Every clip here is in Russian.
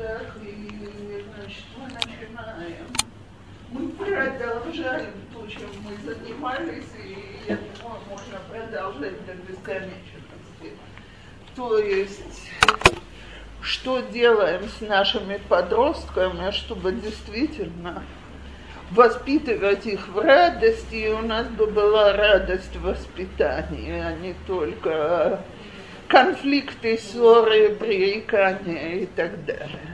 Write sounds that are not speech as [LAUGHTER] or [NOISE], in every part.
И, значит, мы начинаем. Мы продолжаем то, чем мы занимались, и я думаю, можно продолжать до бесконечности. То есть, что делаем с нашими подростками, чтобы действительно воспитывать их в радости, и у нас бы была радость воспитания, а не только конфликты, ссоры, пререкания и так далее.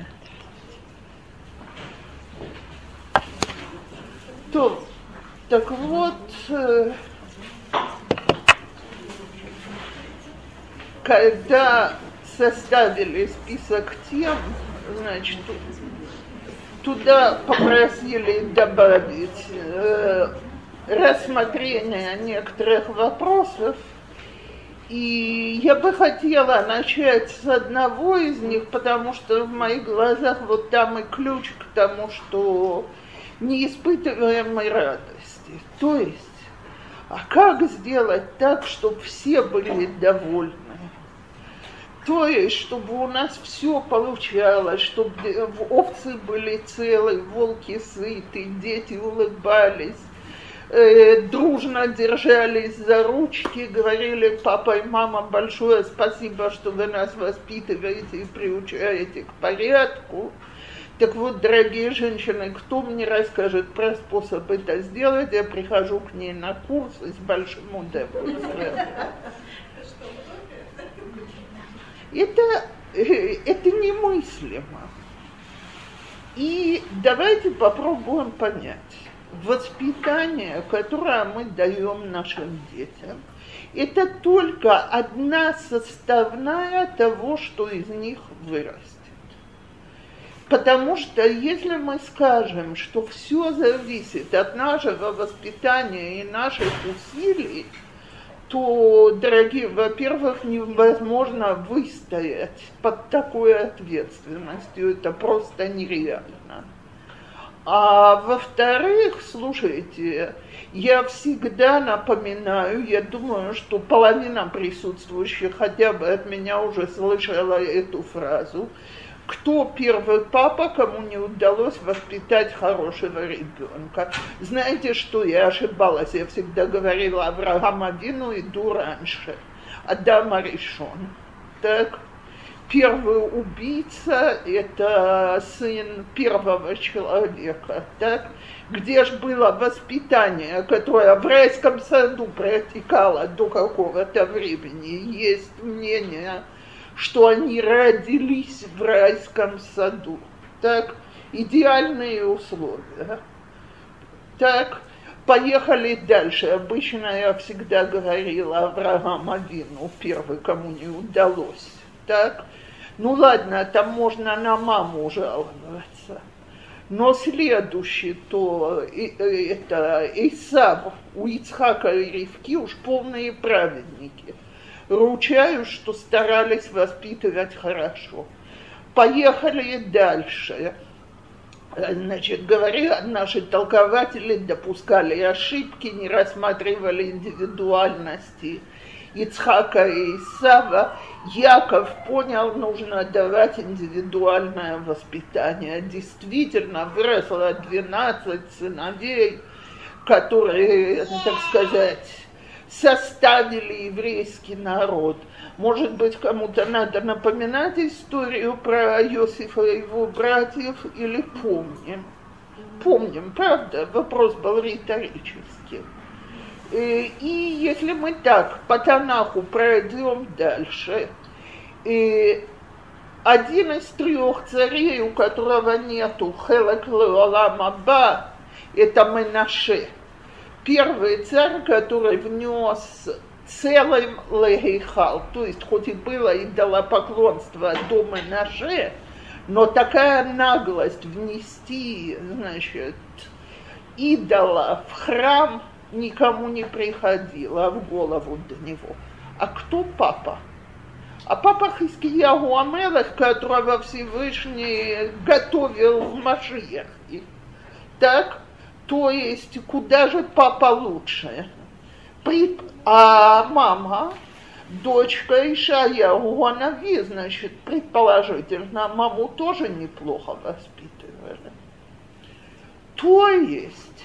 То, так вот, э, когда составили список тем, значит, туда попросили добавить э, рассмотрение некоторых вопросов, и я бы хотела начать с одного из них, потому что в моих глазах вот там и ключ к тому, что не испытываем мы радости. То есть, а как сделать так, чтобы все были довольны? То есть, чтобы у нас все получалось, чтобы овцы были целы, волки сыты, дети улыбались, э, дружно держались за ручки, говорили папа и мама большое спасибо, что вы нас воспитываете и приучаете к порядку. Так вот, дорогие женщины, кто мне расскажет про способ это сделать, я прихожу к ней на курс с большим удовольствием. Это, э, это немыслимо. И давайте попробуем понять воспитание, которое мы даем нашим детям, это только одна составная того, что из них вырастет. Потому что если мы скажем, что все зависит от нашего воспитания и наших усилий, то, дорогие, во-первых, невозможно выстоять под такой ответственностью. Это просто нереально. А во-вторых, слушайте, я всегда напоминаю, я думаю, что половина присутствующих хотя бы от меня уже слышала эту фразу, кто первый папа, кому не удалось воспитать хорошего ребенка. Знаете, что я ошибалась? Я всегда говорила, Авраам Авину иду раньше. Адама решен. Так, первый убийца – это сын первого человека, так? Где же было воспитание, которое в райском саду протекало до какого-то времени? Есть мнение, что они родились в райском саду. Так, идеальные условия. Так, поехали дальше. Обычно я всегда говорила Авраам Авину, первый, кому не удалось. Так, ну ладно, там можно на маму жаловаться. Но следующий, то это Исав, у Ицхака и Ривки уж полные праведники. Ручаюсь, что старались воспитывать хорошо. Поехали дальше. Значит, говоря, наши толкователи допускали ошибки, не рассматривали индивидуальности Ицхака и Исава, Яков понял, нужно давать индивидуальное воспитание. Действительно, выросло 12 сыновей, которые, так сказать, составили еврейский народ. Может быть, кому-то надо напоминать историю про Иосифа и его братьев или помним? Помним, правда? Вопрос был риторический. Э, и если мы так по Танаху пройдем дальше, и один из трех царей, у которого нету Хелек Аба, это Менаше. Первый царь, который внес целым Легейхал, то есть хоть и было идолопоклонство до Менаше, но такая наглость внести, значит, идола в храм – никому не приходило в голову до него. А кто папа? А папа Хискиягу Амелах, которого Всевышний готовил в Машиехе. Так, то есть, куда же папа лучше? А мама, дочка Ишая Гуанави, значит, предположительно, маму тоже неплохо воспитывали. То есть,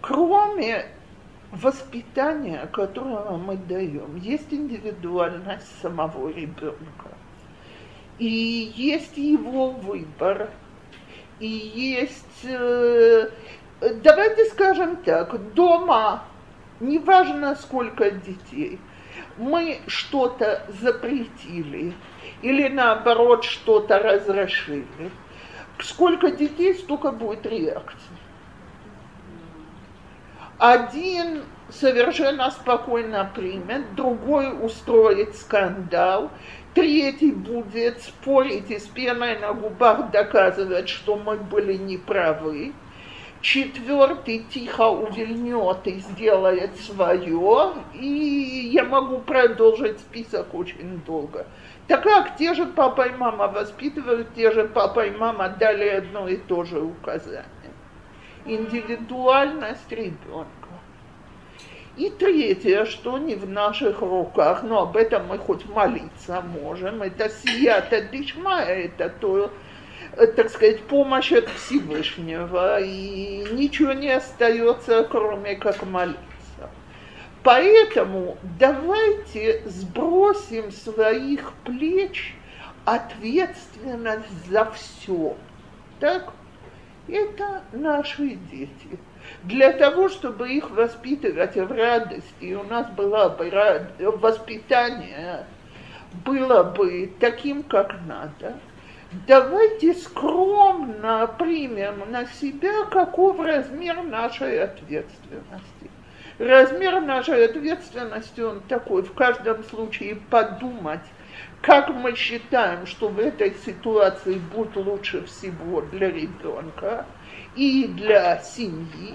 кроме воспитания, которое мы даем, есть индивидуальность самого ребенка. И есть его выбор, и есть, э, давайте скажем так, дома, неважно сколько детей, мы что-то запретили или наоборот что-то разрешили, сколько детей, столько будет реакций. Один совершенно спокойно примет, другой устроит скандал, третий будет спорить и с пеной на губах доказывать, что мы были неправы, четвертый тихо увильнет и сделает свое, и я могу продолжить список очень долго. Так как те же папа и мама воспитывают, те же папа и мама дали одно и то же указание. Индивидуальность ребенка. И третье, что не в наших руках, но об этом мы хоть молиться можем, это сията дишма, это то, Э, так сказать, помощь от Всевышнего, и ничего не остается, кроме как молиться. Поэтому давайте сбросим своих плеч ответственность за все. Так? Это наши дети. Для того, чтобы их воспитывать в радости, у нас было бы воспитание было бы таким, как надо – давайте скромно примем на себя, каков размер нашей ответственности. Размер нашей ответственности, он такой, в каждом случае подумать, как мы считаем, что в этой ситуации будет лучше всего для ребенка и для семьи,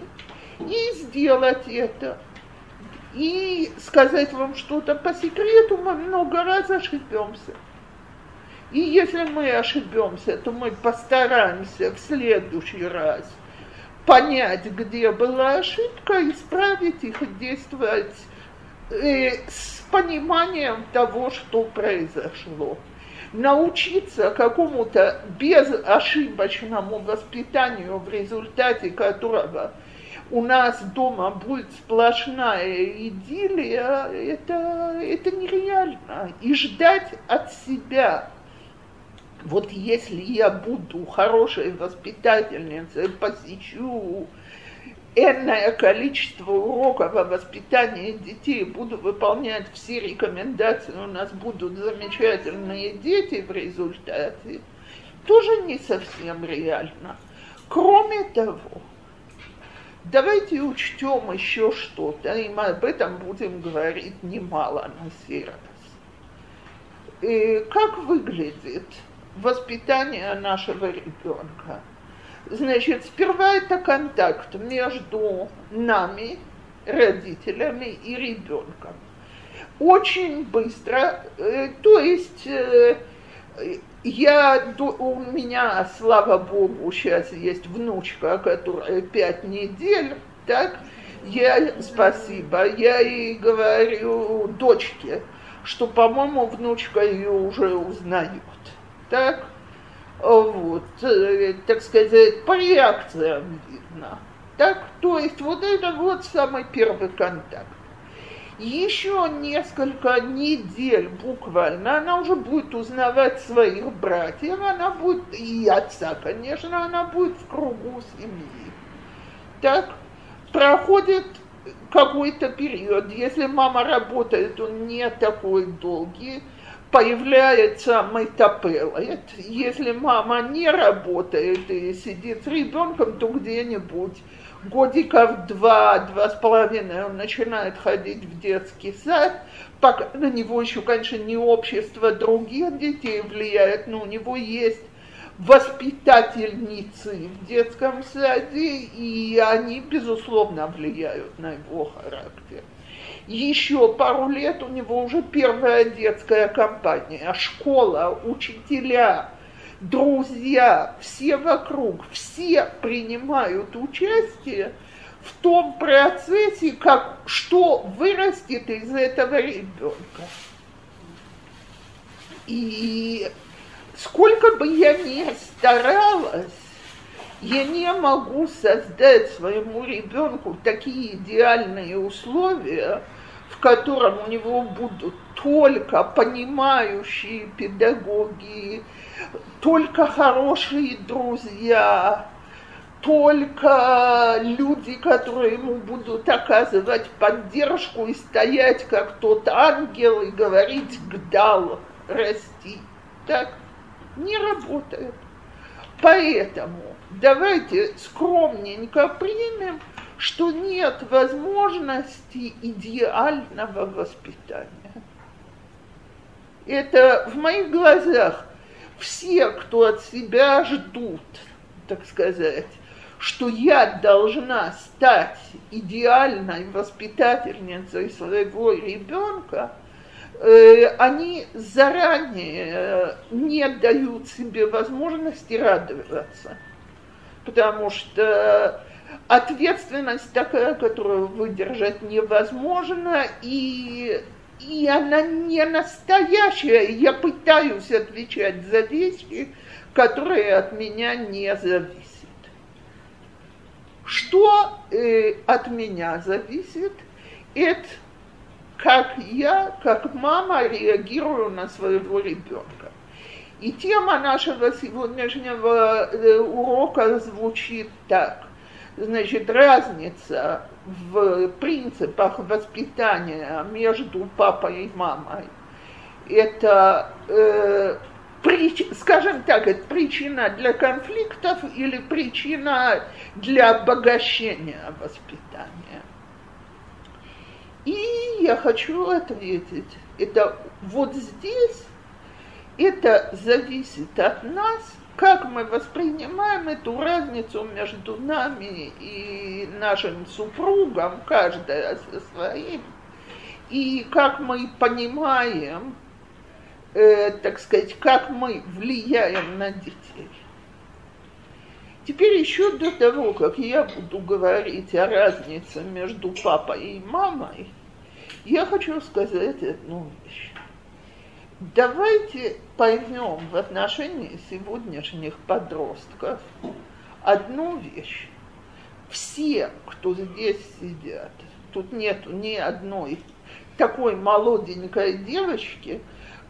и сделать это. И сказать вам что-то по секрету, мы много раз ошибемся. И если мы ошибемся, то мы постараемся в следующий раз понять, где была ошибка, исправить их и действовать э, с пониманием того, что произошло. Научиться какому-то безошибочному воспитанию, в результате которого у нас дома будет сплошная идиллия, это, это нереально. И ждать от себя вот если я буду хорошей воспитательницей, посещу энное количество уроков о воспитании детей, буду выполнять все рекомендации, у нас будут замечательные дети в результате, тоже не совсем реально. Кроме того, давайте учтем еще что-то, и мы об этом будем говорить немало на сей. И как выглядит воспитания нашего ребенка. Значит, сперва это контакт между нами, родителями и ребенком. Очень быстро, э, то есть э, я, у меня, слава богу, сейчас есть внучка, которая пять недель, так, я, спасибо, я и говорю дочке, что, по-моему, внучка ее уже узнает так, вот, э, так сказать, по реакциям видно. Так, то есть вот это вот самый первый контакт. Еще несколько недель буквально она уже будет узнавать своих братьев, она будет, и отца, конечно, она будет в кругу семьи. Так, проходит какой-то период, если мама работает, он не такой долгий, появляется метапелает. Если мама не работает и сидит с ребенком, то где-нибудь годиков два, два с половиной он начинает ходить в детский сад, пока на него еще, конечно, не общество других детей влияет, но у него есть воспитательницы в детском саде, и они, безусловно, влияют на его характер еще пару лет у него уже первая детская компания, школа, учителя, друзья, все вокруг, все принимают участие в том процессе, как, что вырастет из этого ребенка. И сколько бы я ни старалась, я не могу создать своему ребенку такие идеальные условия, в котором у него будут только понимающие педагоги, только хорошие друзья, только люди, которые ему будут оказывать поддержку и стоять как тот ангел и говорить «гдал, расти». Так не работает. Поэтому давайте скромненько примем, что нет возможности идеального воспитания. Это в моих глазах все, кто от себя ждут, так сказать, что я должна стать идеальной воспитательницей своего ребенка, э, они заранее не дают себе возможности радоваться. Потому что ответственность такая, которую выдержать невозможно, и, и она не настоящая. Я пытаюсь отвечать за вещи, которые от меня не зависят. Что э, от меня зависит? Это как я, как мама реагирую на своего ребенка. И тема нашего сегодняшнего э, урока звучит так. Значит, разница в принципах воспитания между папой и мамой – это э, прич, скажем так, это причина для конфликтов или причина для обогащения воспитания. И я хочу ответить, это вот здесь, это зависит от нас, как мы воспринимаем эту разницу между нами и нашим супругом, каждая со своим, и как мы понимаем, э, так сказать, как мы влияем на детей. Теперь еще до того, как я буду говорить о разнице между папой и мамой, я хочу сказать одну вещь. Давайте поймем в отношении сегодняшних подростков одну вещь. Все, кто здесь сидят, тут нет ни одной такой молоденькой девочки,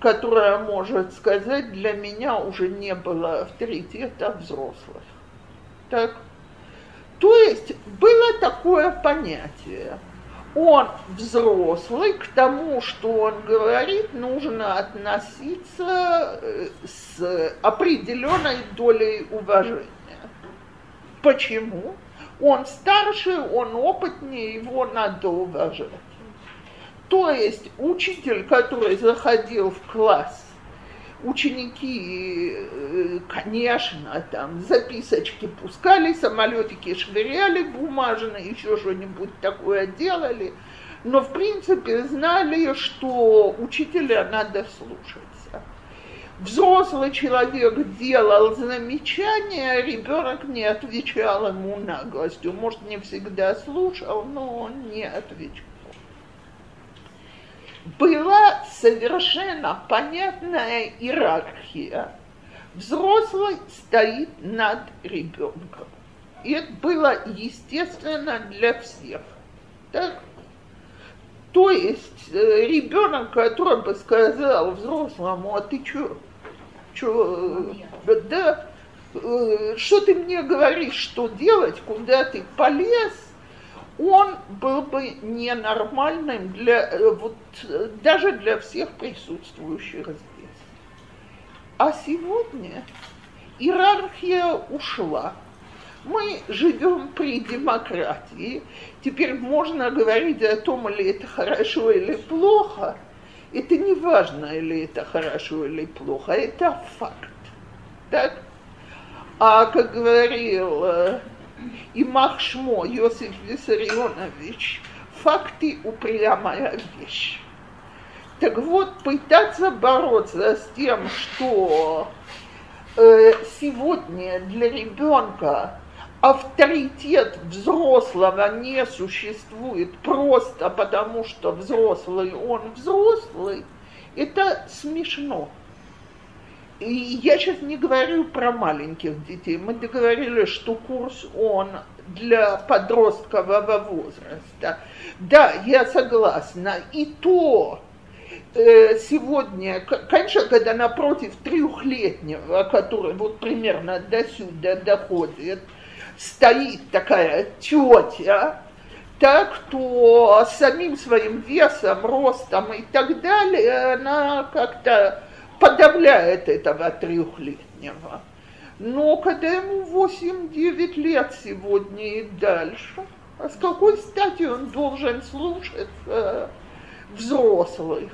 которая может сказать, для меня уже не было авторитета взрослых. Так? То есть было такое понятие. Он взрослый, к тому, что он говорит, нужно относиться э, с определенной долей уважения. Почему? Он старше, он опытнее, его надо уважать. То есть учитель, который заходил в класс, ученики, э, конечно, там записочки пускали, самолетики швыряли бумажные, еще что-нибудь такое делали, но в принципе знали, что учителя надо слушаться. Взрослый человек делал замечания, ребенок не отвечал ему наглостью. Может, не всегда слушал, но он не отвечал была совершенно понятная иерархия. Взрослый стоит над ребенком. И это было естественно для всех. Так? То есть э, ребенок, который бы сказал взрослому, а ты что, что, да, э, что ты мне говоришь, что делать, куда ты полез, он был бы ненормальным для, э, вот, даже для всех присутствующих здесь. А сегодня иерархия ушла. Мы живем при демократии. Теперь можно говорить о том, или это хорошо или плохо. Это не важно, или это хорошо или плохо, это факт. Так? А как говорил э, и Махшмо Йосиф Виссарионович, факты упрямая вещь. Так вот, пытаться бороться с тем, что э, сегодня для ребенка авторитет взрослого не существует просто потому, что взрослый он взрослый, это смешно. И я сейчас не говорю про маленьких детей. Мы договорились, что курс он для подросткового возраста. Да, я согласна. И то э, сегодня, конечно, когда напротив трехлетнего, который вот примерно до сюда доходит, стоит такая тетя, так, то самим своим весом, ростом и так далее, она как-то подавляет этого трехлетнего. Но когда ему 8-9 лет сегодня и дальше, а с какой стати он должен слушать взрослых?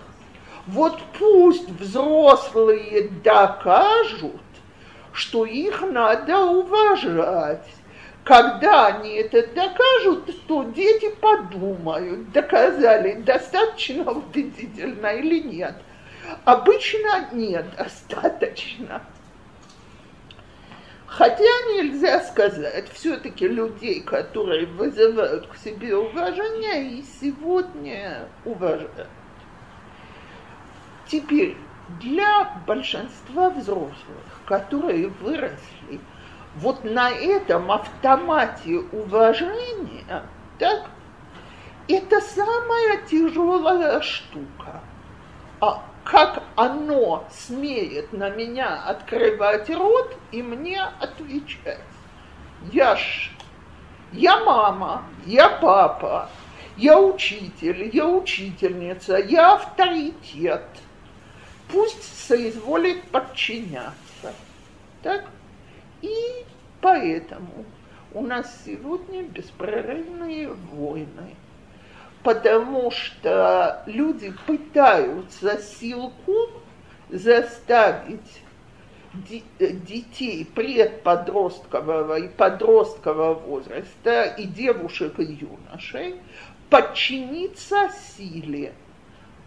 Вот пусть взрослые докажут, что их надо уважать. Когда они это докажут, то дети подумают, доказали достаточно убедительно или нет – Обычно недостаточно. [LAUGHS] Хотя нельзя сказать, все-таки людей, которые вызывают к себе уважение, и сегодня уважают. Теперь, для большинства взрослых, которые выросли вот на этом автомате уважения, так, это самая тяжелая штука. А как оно смеет на меня открывать рот и мне отвечать. Я ж, я мама, я папа, я учитель, я учительница, я авторитет. Пусть соизволит подчиняться. Так? И поэтому у нас сегодня беспрерывные войны потому что люди пытаются силком заставить детей предподросткового и подросткового возраста и девушек и юношей подчиниться силе.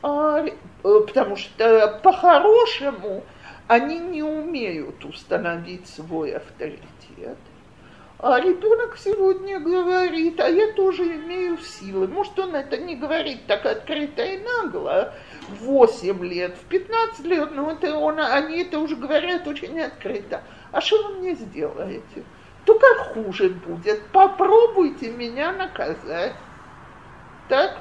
А, э, потому что по-хорошему они не умеют установить свой авторитет. А ребенок сегодня говорит, а я тоже имею силы. Может, он это не говорит так открыто и нагло, в 8 лет, в 15 лет, но это он, они это уже говорят очень открыто. А что вы мне сделаете? Только хуже будет. Попробуйте меня наказать. Так?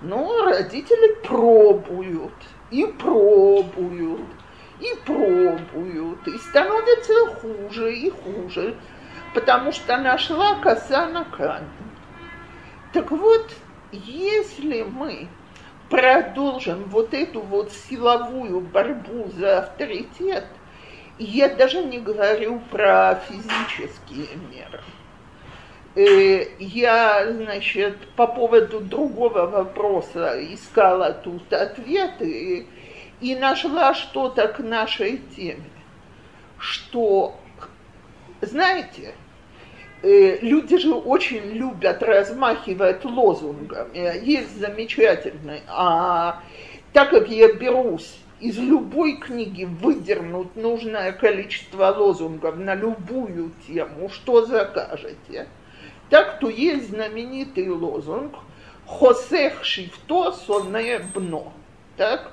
Ну, родители пробуют и пробуют и пробуют, и становится хуже и хуже, потому что нашла коса на камень. Так вот, если мы продолжим вот эту вот силовую борьбу за авторитет, я даже не говорю про физические меры. Э, я, значит, по поводу другого вопроса искала тут ответы, и нашла что-то к нашей теме, что, знаете, э, люди же очень любят размахивать лозунгами. Есть замечательный. А так как я берусь из любой книги выдернуть нужное количество лозунгов на любую тему, что закажете, так то есть знаменитый лозунг «Хосех шифто сонне бно». Так?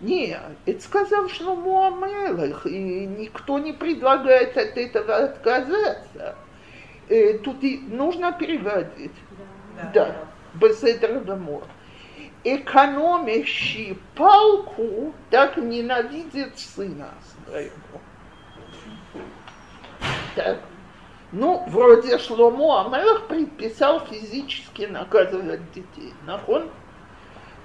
Не, это сказал Шлому Амелах, и никто не предлагает от этого отказаться. Э, тут и нужно переводить. Да, да. Беседр Дамор. Экономящий палку так ненавидит сына своего. Так. Ну, вроде Шломо Амелах предписал физически наказывать детей. Нахон?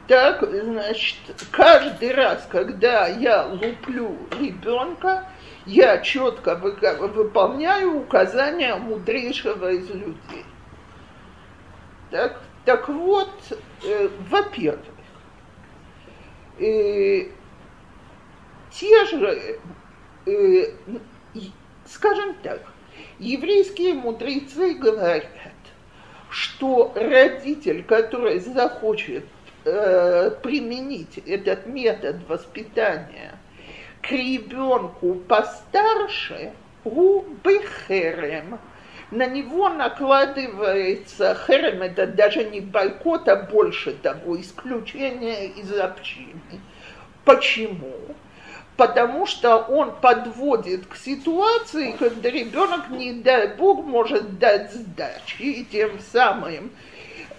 Так, значит, каждый раз, когда я луплю ребенка, я четко выполняю указания мудрейшего из людей. Так, так вот, э, во-первых, э, те же, э, скажем так, еврейские мудрецы говорят, что родитель, который захочет э, применить этот метод воспитания к ребенку постарше, у бехерем. На него накладывается херем, это даже не бойкот, а больше того, исключение из общины. Почему? Потому что он подводит к ситуации, когда ребенок, не дай бог, может дать сдачи, и тем самым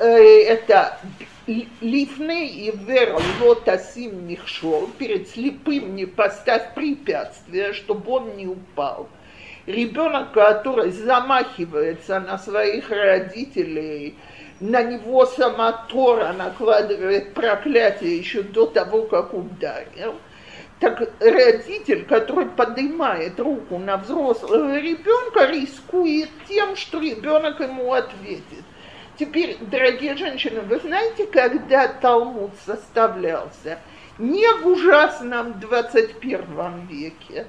это лифны и вер лотасим михшол, перед слепым не поставь препятствия, чтобы он не упал. Ребенок, который замахивается на своих родителей, на него сама Тора накладывает проклятие еще до того, как ударил. Так родитель, который поднимает руку на взрослого ребенка, рискует тем, что ребенок ему ответит. Теперь, дорогие женщины, вы знаете, когда Талмуд составлялся? Не в ужасном 21 веке,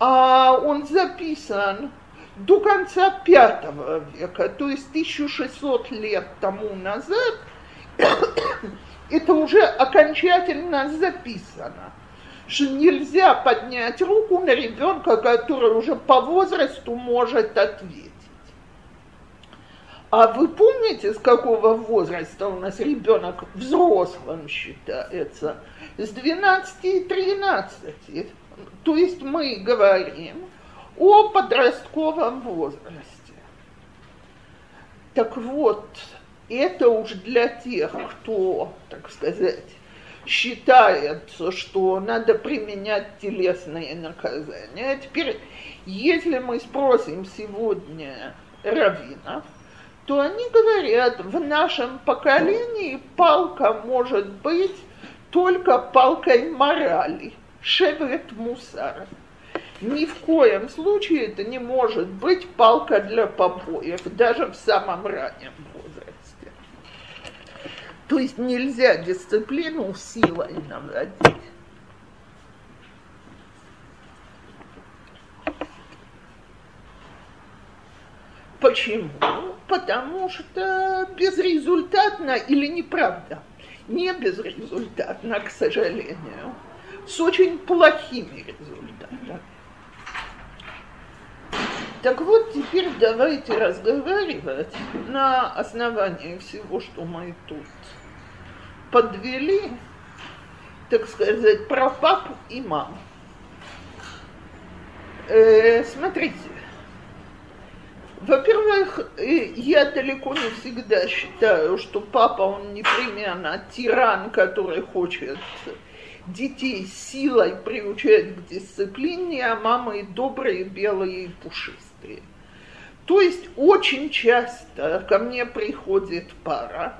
а он записан до конца V века, то есть 1600 лет тому назад, [COUGHS] это уже окончательно записано, что нельзя поднять руку на ребенка, который уже по возрасту может ответить. А вы помните, с какого возраста у нас ребенок взрослым считается? С 12 и 13. То есть мы говорим о подростковом возрасте. Так вот, это уж для тех, кто, так сказать, считает, что надо применять телесные наказания. Теперь, если мы спросим сегодня раввинов, то они говорят, в нашем поколении палка может быть только палкой морали, шевет мусара. Ни в коем случае это не может быть палка для побоев, даже в самом раннем возрасте. То есть нельзя дисциплину силой наводить. Почему? Потому что безрезультатно или неправда? Не безрезультатно, к сожалению, с очень плохими результатами. Так вот, теперь давайте разговаривать на основании всего, что мы тут подвели, так сказать, про папу и маму. Э, смотрите, во-первых, я далеко не всегда считаю, что папа, он непременно тиран, который хочет детей силой приучать к дисциплине, а мамы добрые, белые и пушистые. То есть очень часто ко мне приходит пара,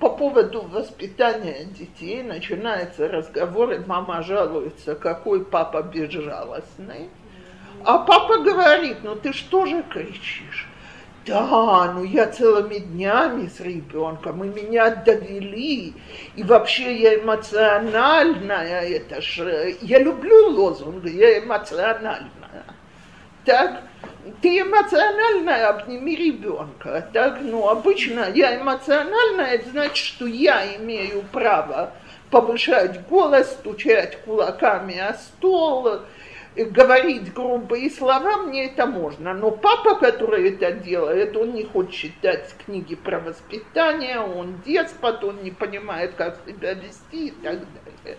по поводу воспитания детей начинается разговор, и мама жалуется, какой папа безжалостный. А папа говорит, ну ты что же кричишь? Да, ну я целыми днями с ребенком, и меня довели, и вообще я эмоциональная, это ж, я люблю лозунг, я эмоциональная. Так, ты эмоциональная, обними ребенка. Так, ну, обычно я эмоциональная, это значит, что я имею право повышать голос, стучать кулаками о стол, говорить грубые слова, мне это можно. Но папа, который это делает, он не хочет читать книги про воспитание, он деспот, он не понимает, как себя вести и так далее.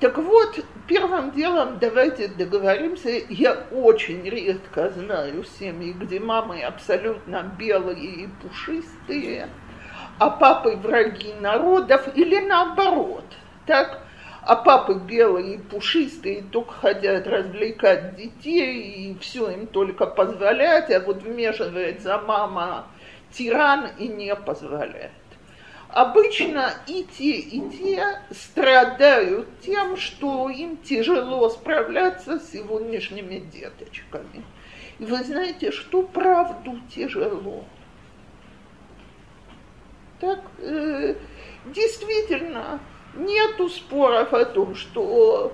Так вот, первым делом давайте договоримся. Я очень редко знаю семьи, где мамы абсолютно белые и пушистые, а папы враги народов или наоборот. Так, а папы белые и пушистые только хотят развлекать детей, и все им только позволять, а вот вмешивается мама тиран и не позволяет. Обычно и те, и те страдают тем, что им тяжело справляться с сегодняшними деточками. И вы знаете, что правду тяжело. Так, э, действительно, Нету споров о том, что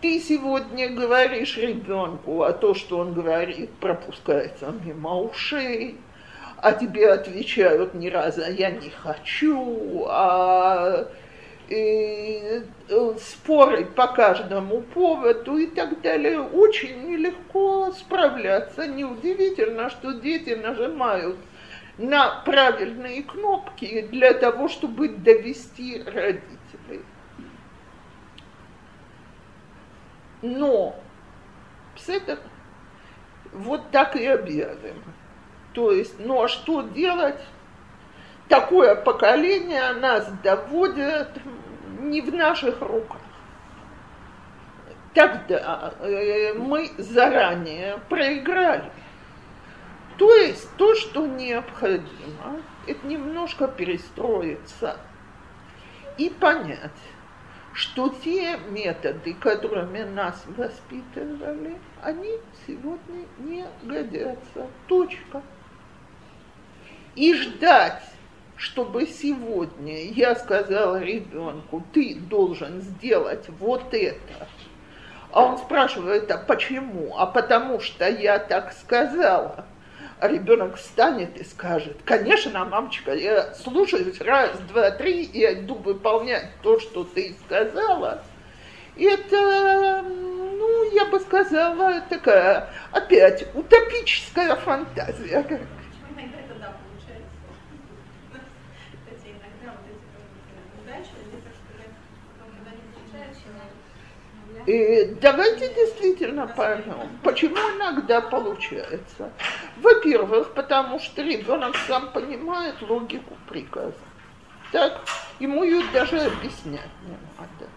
ты сегодня говоришь ребенку, а то, что он говорит, пропускается мимо ушей, а тебе отвечают ни разу «я не хочу», а и э, споры по каждому поводу и так далее, очень нелегко справляться. Неудивительно, что дети нажимают на правильные кнопки для того, чтобы довести родителей. Но это вот так и объявим. То есть, ну а что делать? Такое поколение нас доводит не в наших руках. Тогда э, мы заранее проиграли. То есть то, что необходимо, это немножко перестроиться и понять, что те методы, которыми нас воспитывали, они сегодня не годятся. Точка. И ждать, чтобы сегодня я сказала ребенку, ты должен сделать вот это, а он спрашивает, а почему? А потому что я так сказала – а ребенок встанет и скажет, конечно, мамочка, я слушаюсь раз, два, три, и я иду выполнять то, что ты сказала. Это, ну, я бы сказала, такая, опять, утопическая фантазия. И давайте действительно поймем, почему иногда получается. Во-первых, потому что ребенок сам понимает логику приказа. Так, ему ее даже объяснять не надо.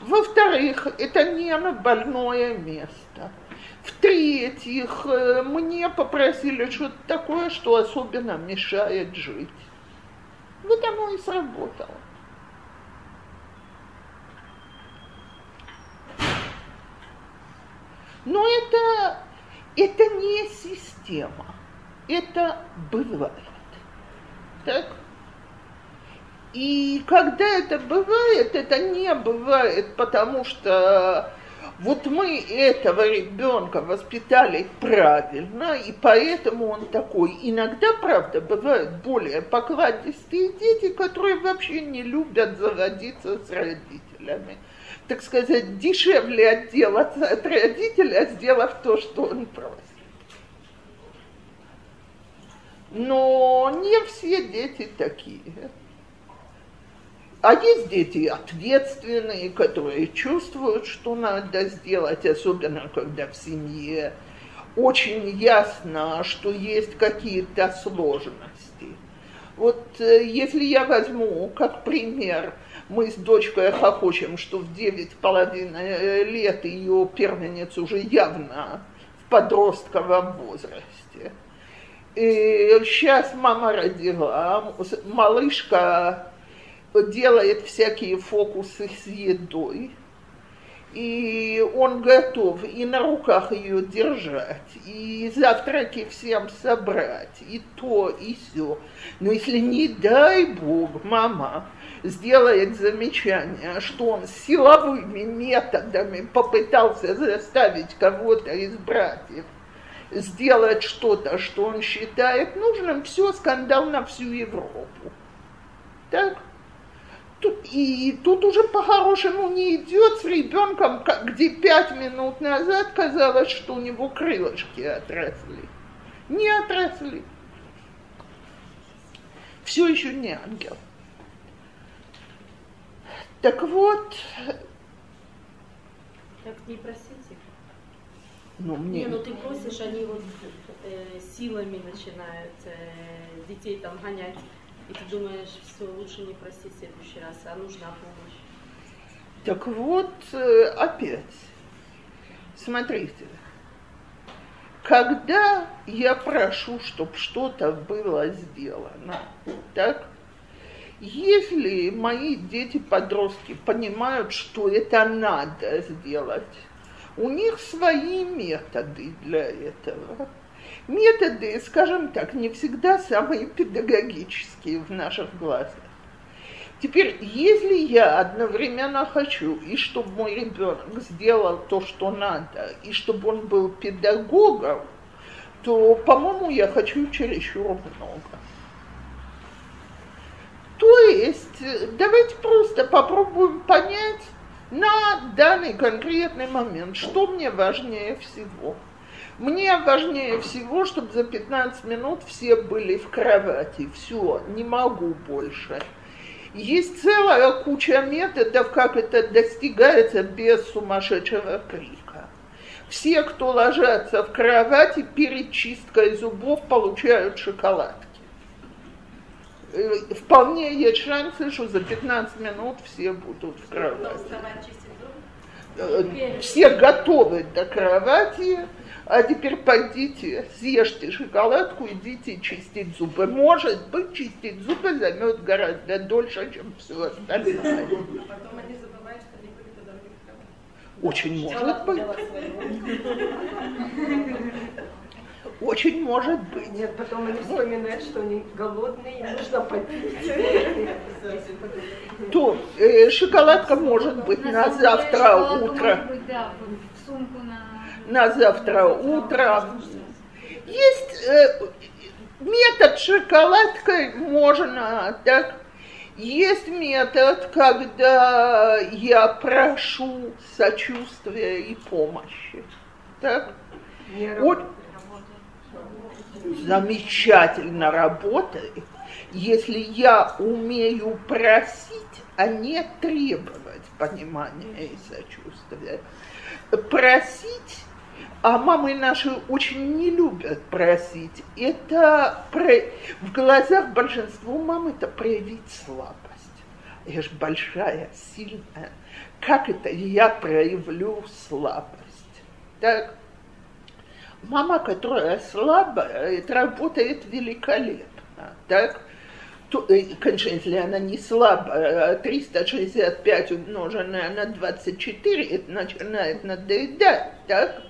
Во-вторых, это не на больное место. В-третьих, э, мне попросили что-то такое, что особенно мешает жить. Вот оно и сработало. Но это, это не система, это бывает. Так? И когда это бывает, это не бывает, потому что вот мы этого ребенка воспитали правильно, и поэтому он такой. Иногда, правда, бывают более покладистые дети, которые вообще не любят заводиться с родителями так сказать, дешевле отделаться от родителя, сделав то, что он просит. Но не все дети такие. А есть дети ответственные, которые чувствуют, что надо сделать, особенно когда в семье очень ясно, что есть какие-то сложности. Вот э, если я возьму как пример мы с дочкой хохочем, что в девять половиной лет ее первенец уже явно в подростковом возрасте. И сейчас мама родила, малышка делает всякие фокусы с едой, и он готов и на руках ее держать, и завтраки всем собрать, и то, и все. Но если не дай Бог, мама, сделает замечание, что он силовыми методами попытался заставить кого-то из братьев сделать что-то, что он считает нужным, все, скандал на всю Европу. Так? И тут уже по-хорошему не идет с ребенком, где пять минут назад казалось, что у него крылышки отросли. Не отросли. Все еще не ангел. Так вот... Так не просите. Ну, мне... Не, ну ты просишь, они вот э, силами начинают э, детей там гонять. И ты думаешь, все, лучше не просить в следующий раз, а нужна помощь. Так вот, э, опять, смотрите, когда я прошу, чтобы что-то было сделано, так, если мои дети-подростки понимают, что это надо сделать, у них свои методы для этого. Методы, скажем так, не всегда самые педагогические в наших глазах. Теперь, если я одновременно хочу, и чтобы мой ребенок сделал то, что надо, и чтобы он был педагогом, то, по-моему, я хочу чересчур много. То есть э, давайте просто попробуем понять на данный конкретный момент, что мне важнее всего. Мне важнее всего, чтобы за 15 минут все были в кровати. Все, не могу больше. Есть целая куча методов, как это достигается без сумасшедшего крика. Все, кто ложатся в кровати, перед чисткой зубов получают шоколадки. Э, вполне есть шансы, что за 15 минут все будут в кровати. Э, все готовы до кровати, а теперь пойдите, съешьте шоколадку, идите чистить зубы. Может быть, чистить зубы займет гораздо дольше, чем все остальное. Очень может быть. Очень может быть. Нет, потом они вспоминают, что они голодные, им нужно попить. То э, шоколадка может быть на, на завтра утро. Быть, да, на на завтра утром. Есть э, метод шоколадкой, можно так. Есть метод, когда я прошу сочувствия и помощи. Так? Вот, замечательно работает, если я умею просить, а не требовать понимания и сочувствия. Просить а мамы наши очень не любят просить. Это про... в глазах большинства мам это проявить слабость. Я же большая, сильная. Как это я проявлю слабость? Так, мама, которая слабая, работает великолепно. Так, то, э, конечно, если она не слабая, 365 умноженное на 24, это начинает надоедать, так?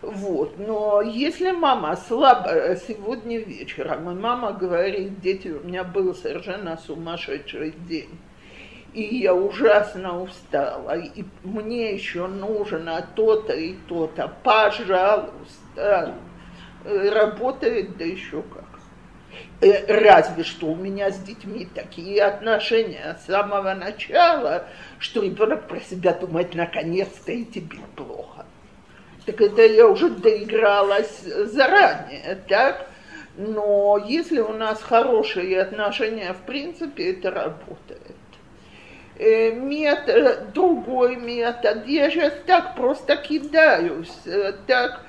Вот. Но если мама слабая сегодня вечером, и мама говорит, дети, у меня был совершенно сумасшедший день, и я ужасно устала, и мне еще нужно то-то и то-то, пожалуйста, работает, да еще как. Э, разве что у меня с детьми такие отношения с самого начала, что ребенок про себя думает, наконец-то и тебе плохо так это я уже доигралась заранее, так? Но если у нас хорошие отношения, в принципе, это работает. Э, метод, другой метод, я сейчас так просто кидаюсь, э, так,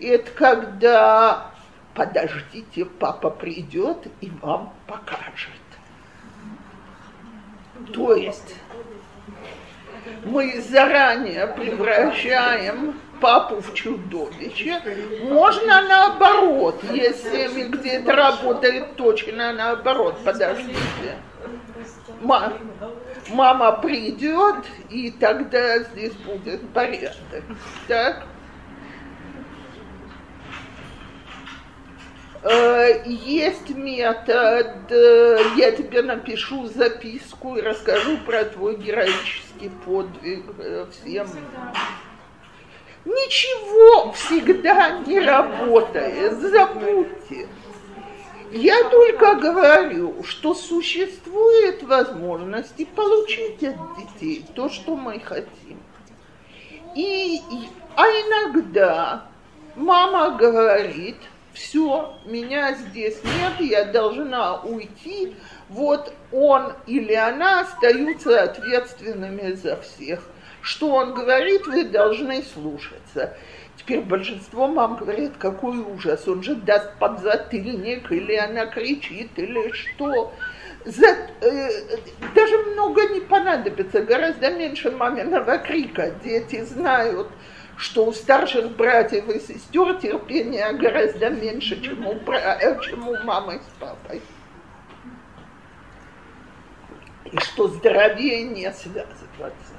это когда подождите, папа придет и вам покажет. То есть мы заранее превращаем папу в чудовище. Можно наоборот, если где-то работает точно наоборот. Подождите. Мама, мама придет, и тогда здесь будет порядок. Так? Есть метод, э, я тебе напишу записку и расскажу про твой героический подвиг э, всем. Ничего всегда не работает, забудьте. Я только говорю, что существует возможность получить от детей то, что мы хотим. И, а иногда мама говорит, все, меня здесь нет, я должна уйти, вот он или она остаются ответственными за всех что он говорит, вы должны слушаться. Теперь большинство мам говорит, какой ужас, он же даст подзатыльник, или она кричит, или что. За, э, даже много не понадобится, гораздо меньше маминого крика. Дети знают, что у старших братьев и сестер терпения гораздо меньше, чем у, э, чем у мамы с папой. И что здоровее не связываться.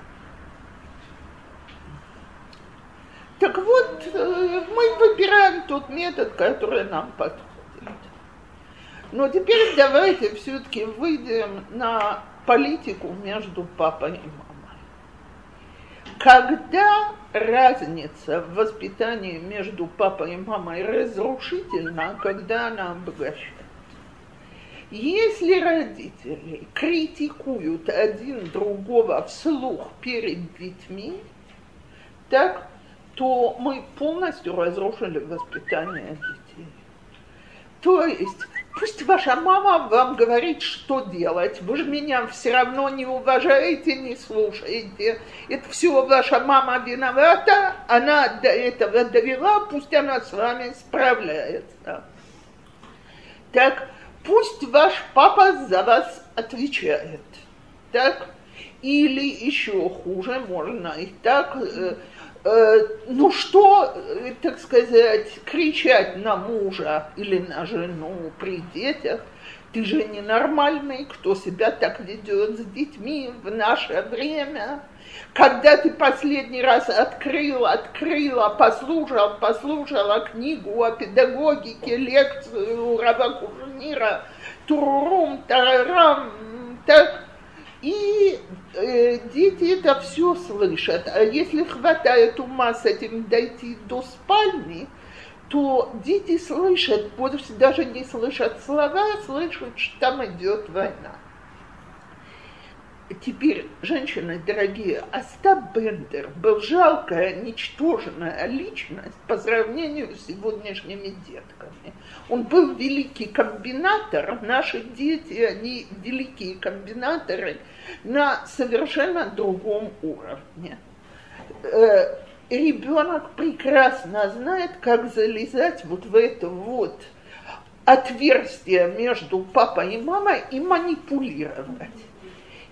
Так вот, э, мы выбираем тот метод, который нам подходит. Но теперь давайте все-таки выйдем на политику между папой и мамой. Когда разница в воспитании между папой и мамой разрушительна, когда она обогащает. Если родители критикуют один другого вслух перед детьми, так, то мы полностью разрушили воспитание детей. То есть Пусть ваша мама вам говорит, что делать. Вы же меня все равно не уважаете, не слушаете. Это все ваша мама виновата. Она до этого довела, пусть она с вами справляется. Так, пусть ваш папа за вас отвечает. Так? Или еще хуже, можно и так э, ну что, э, так сказать, кричать на мужа или на жену при детях, ты же ненормальный, кто себя так ведет с детьми в наше время. Когда ты последний раз открыл, открыла, послушал, послушала книгу о педагогике, лекцию Рава Кужнира, турурум, тарарам, так и э, дети это все слышат. А если хватает ума с этим дойти до спальни, то дети слышат, пусть даже не слышат слова, а слышат, что там идет война. Теперь, женщины дорогие, Остап Бендер был жалкая, ничтожная личность по сравнению с сегодняшними детками. Он был великий комбинатор, наши дети, они великие комбинаторы на совершенно другом уровне. Э, ребенок прекрасно знает, как залезать вот в это вот отверстие между папой и мамой и манипулировать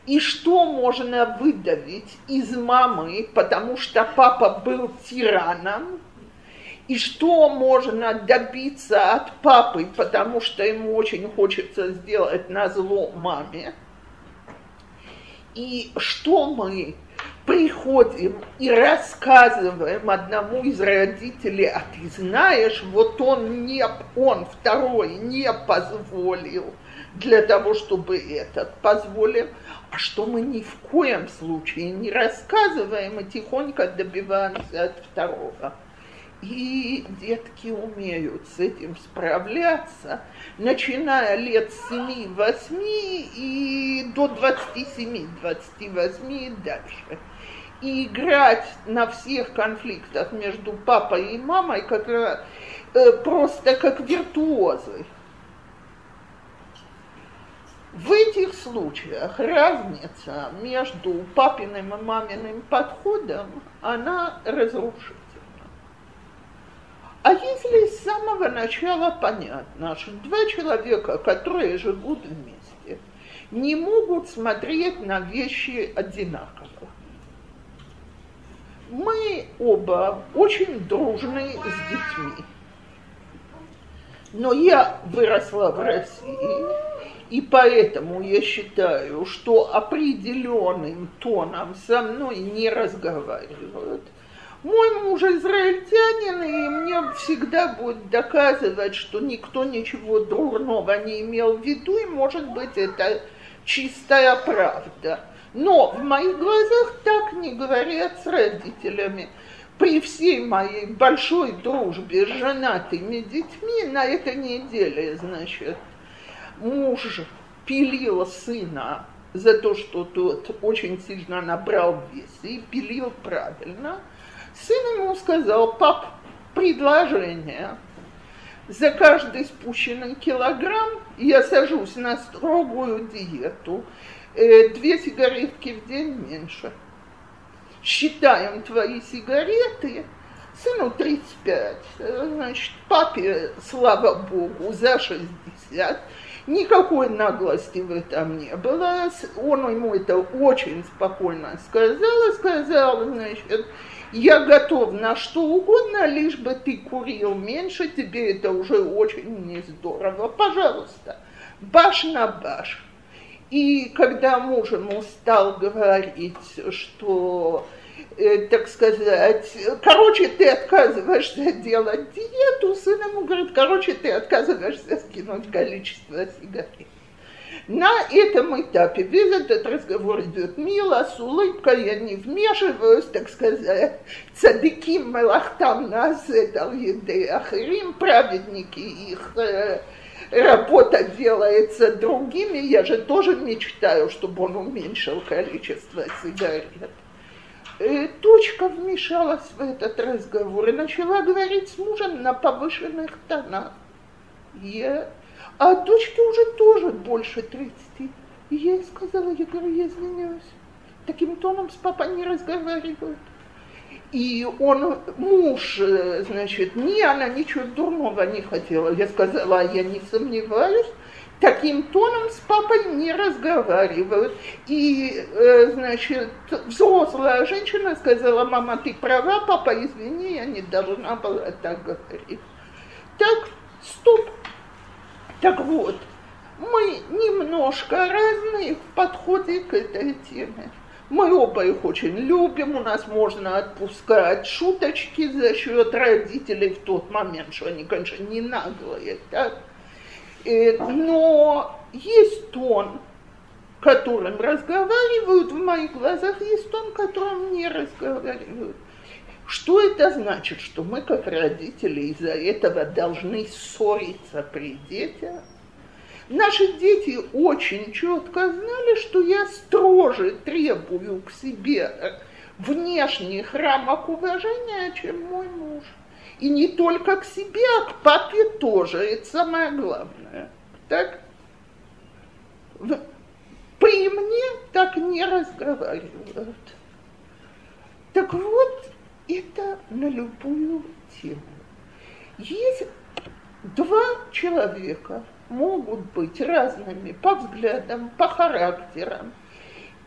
и что можно выдавить из мамы, потому что папа был тираном, и что можно добиться от папы, потому что ему очень хочется сделать на зло маме, и что мы приходим и рассказываем одному из родителей, а ты знаешь, вот он не, он второй не позволил для того, чтобы этот позволил, а что мы ни в коем случае не рассказываем и тихонько добиваемся от второго. И детки умеют с этим справляться, начиная лет 7-8 и до 27-28 и дальше. И играть на всех конфликтах между папой и мамой как, э, просто как виртуозы. В этих случаях разница между папиным и маминым подходом, она разрушительна. А если с самого начала понятно, что два человека, которые живут вместе, не могут смотреть на вещи одинаково. Мы оба очень дружны с детьми. Но я выросла в России, и поэтому я считаю, что определенным тоном со мной не разговаривают. Мой муж израильтянин, и мне всегда будет доказывать, что никто ничего дурного не имел в виду, и, может быть, это чистая правда. Но в моих глазах так не говорят с родителями. При всей моей большой дружбе с женатыми детьми на этой неделе, значит, муж пилил сына за то, что тот очень сильно набрал вес и пилил правильно, сын ему сказал, пап, предложение. За каждый спущенный килограмм я сажусь на строгую диету, э, две сигаретки в день меньше. Считаем твои сигареты, сыну 35, значит, папе, слава богу, за 60, Никакой наглости в этом не было. Он ему это очень спокойно сказал и сказал, значит, я готов на что угодно, лишь бы ты курил меньше, тебе это уже очень не здорово. Пожалуйста, баш на баш. И когда муж ему стал говорить, что э, так сказать, короче, ты отказываешься делать диету, сын ему говорит, короче, ты отказываешься скинуть количество сигарет. На этом этапе весь этот разговор идет мило, с улыбкой, я не вмешиваюсь, так сказать, цадыким малахтам нас, ахирим, праведники их э, работа делается другими, я же тоже мечтаю, чтобы он уменьшил количество сигарет. Э, дочка вмешалась в этот разговор и начала говорить с мужем на повышенных тонах. Я... А дочке уже тоже больше 30. И я ей сказала, я говорю, я извиняюсь. Таким тоном с папой не разговаривают. И он, муж, э, значит, не, она ничего дурного не хотела. Я сказала, «А я не сомневаюсь, таким тоном с папой не разговаривают. И, э, значит, взрослая женщина сказала, мама, ты права, папа, извини, я не должна была так говорить. Так, стоп. Так вот, мы немножко разные в подходе к этой теме. Мы оба их очень любим, у нас можно отпускать шуточки за счет родителей в тот момент, что они, конечно, не наглые, так? Э, но есть тон, которым разговаривают в моих глазах, есть тон, которым не разговаривают. Что это значит? Что мы, как родители, из-за этого должны ссориться при детях? Наши дети очень четко знали, что я строже требую к себе внешних рамок уважения, чем мой муж. И не только к себе, а к папе тоже. Это самое главное. Так? При мне так не разговаривают. Так вот, это на любую тему. Есть два человека, могут быть разными по взглядам, по характерам.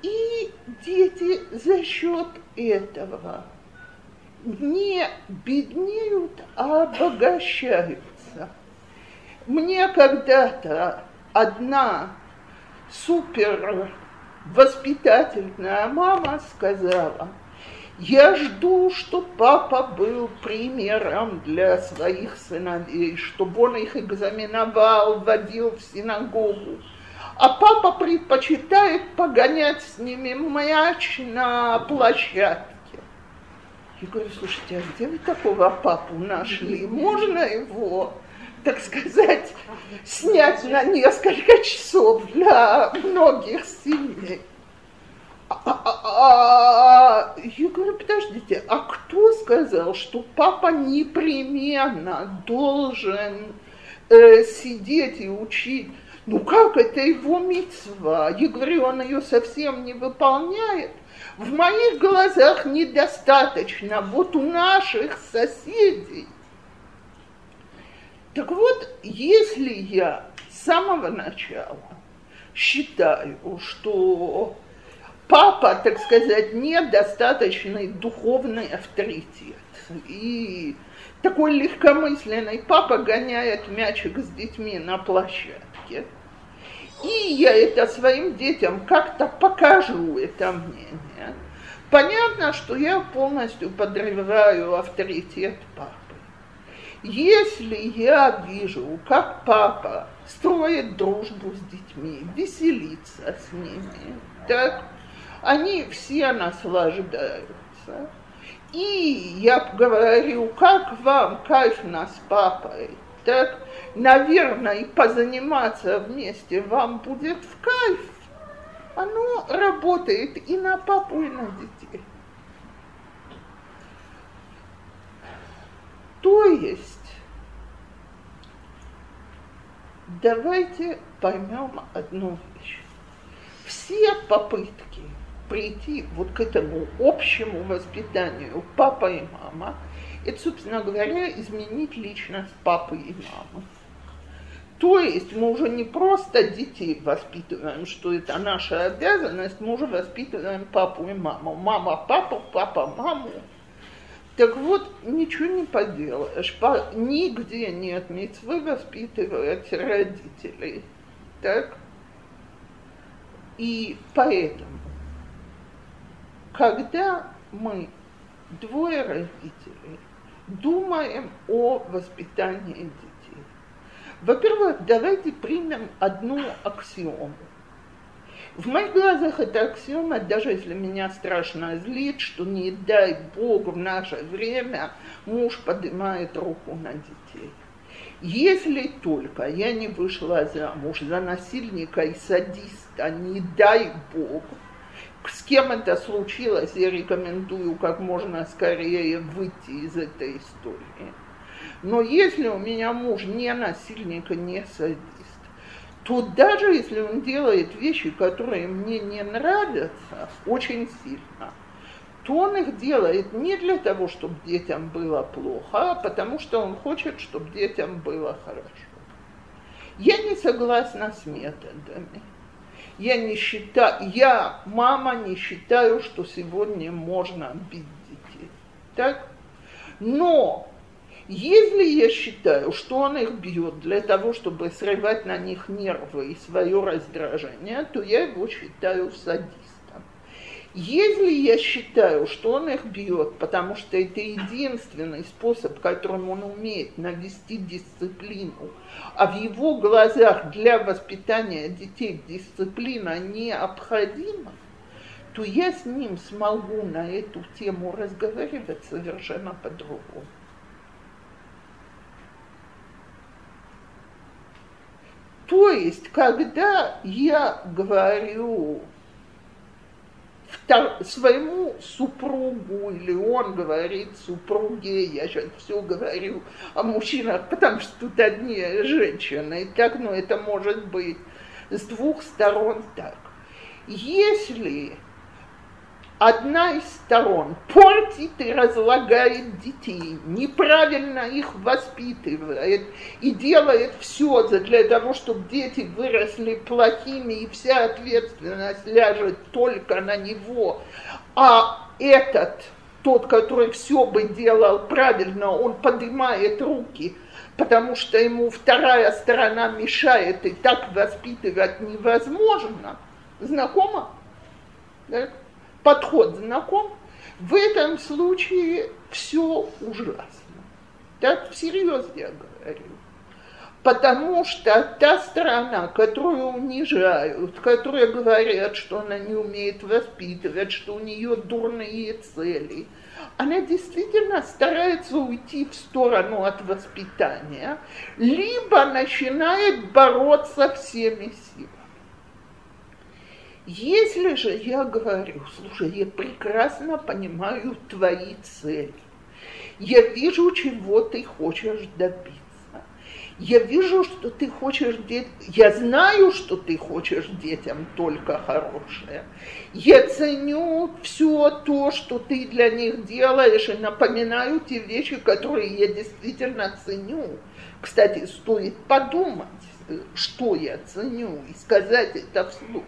И дети за счет этого не беднеют, а обогащаются. Мне когда-то одна супер воспитательная мама сказала – я жду, чтобы папа был примером для своих сыновей, чтобы он их экзаменовал, водил в синагогу. А папа предпочитает погонять с ними мяч на площадке. Я говорю, слушайте, а где вы такого папу нашли? Можно его, так сказать, снять на несколько часов для многих семей? А, а, а, я говорю, подождите, а кто сказал, что папа непременно должен э, сидеть и учить? Ну как это его мецва? Я говорю, он ее совсем не выполняет. В моих глазах недостаточно. Вот у наших соседей. Так вот, если я с самого начала считаю, что папа, так сказать, недостаточный духовный авторитет. И такой легкомысленный папа гоняет мячик с детьми на площадке. И я это своим детям как-то покажу, это мнение. Понятно, что я полностью подрываю авторитет папы. Если я вижу, как папа строит дружбу с детьми, веселится с ними, так они все наслаждаются. И я говорю, как вам кайфно с папой, так, наверное, и позаниматься вместе вам будет в кайф. Оно работает и на папу, и на детей. То есть, давайте поймем одну вещь. Все попытки прийти вот к этому общему воспитанию папа и мама, это, собственно говоря, изменить личность папы и мамы. То есть мы уже не просто детей воспитываем, что это наша обязанность, мы уже воспитываем папу и маму. Мама папу, папа маму. Так вот, ничего не поделаешь. По, нигде нет митцвы воспитывать родителей. Так? И поэтому когда мы, двое родителей, думаем о воспитании детей, во-первых, давайте примем одну аксиому. В моих глазах эта аксиома, даже если меня страшно злит, что не дай Бог в наше время муж поднимает руку на детей. Если только я не вышла замуж за насильника и садиста, не дай Бог, с кем это случилось, я рекомендую как можно скорее выйти из этой истории. Но если у меня муж не насильник и не садист, то даже если он делает вещи, которые мне не нравятся очень сильно, то он их делает не для того, чтобы детям было плохо, а потому что он хочет, чтобы детям было хорошо. Я не согласна с методами. Я не считаю, я, мама, не считаю, что сегодня можно бить детей. Так? Но если я считаю, что он их бьет для того, чтобы срывать на них нервы и свое раздражение, то я его считаю садистом. Если я считаю, что он их бьет, потому что это единственный способ, которым он умеет навести дисциплину, а в его глазах для воспитания детей дисциплина необходима, то я с ним смогу на эту тему разговаривать совершенно по-другому. То есть, когда я говорю своему супругу, или он говорит супруге, я сейчас все говорю о мужчинах, потому что тут одни женщины, и так, ну, это может быть с двух сторон так. Если одна из сторон портит и разлагает детей, неправильно их воспитывает и делает все для того, чтобы дети выросли плохими, и вся ответственность ляжет только на него, а этот, тот, который все бы делал правильно, он поднимает руки, потому что ему вторая сторона мешает, и так воспитывать невозможно. Знакомо? Да? Подход знаком, в этом случае все ужасно. Так всерьез я говорю. Потому что та страна, которую унижают, которая говорят, что она не умеет воспитывать, что у нее дурные цели, она действительно старается уйти в сторону от воспитания, либо начинает бороться всеми силами. Если же я говорю, слушай, я прекрасно понимаю твои цели, я вижу, чего ты хочешь добиться, я вижу, что ты хочешь детям, я знаю, что ты хочешь детям только хорошее. Я ценю все то, что ты для них делаешь, и напоминаю те вещи, которые я действительно ценю. Кстати, стоит подумать, что я ценю, и сказать это вслух.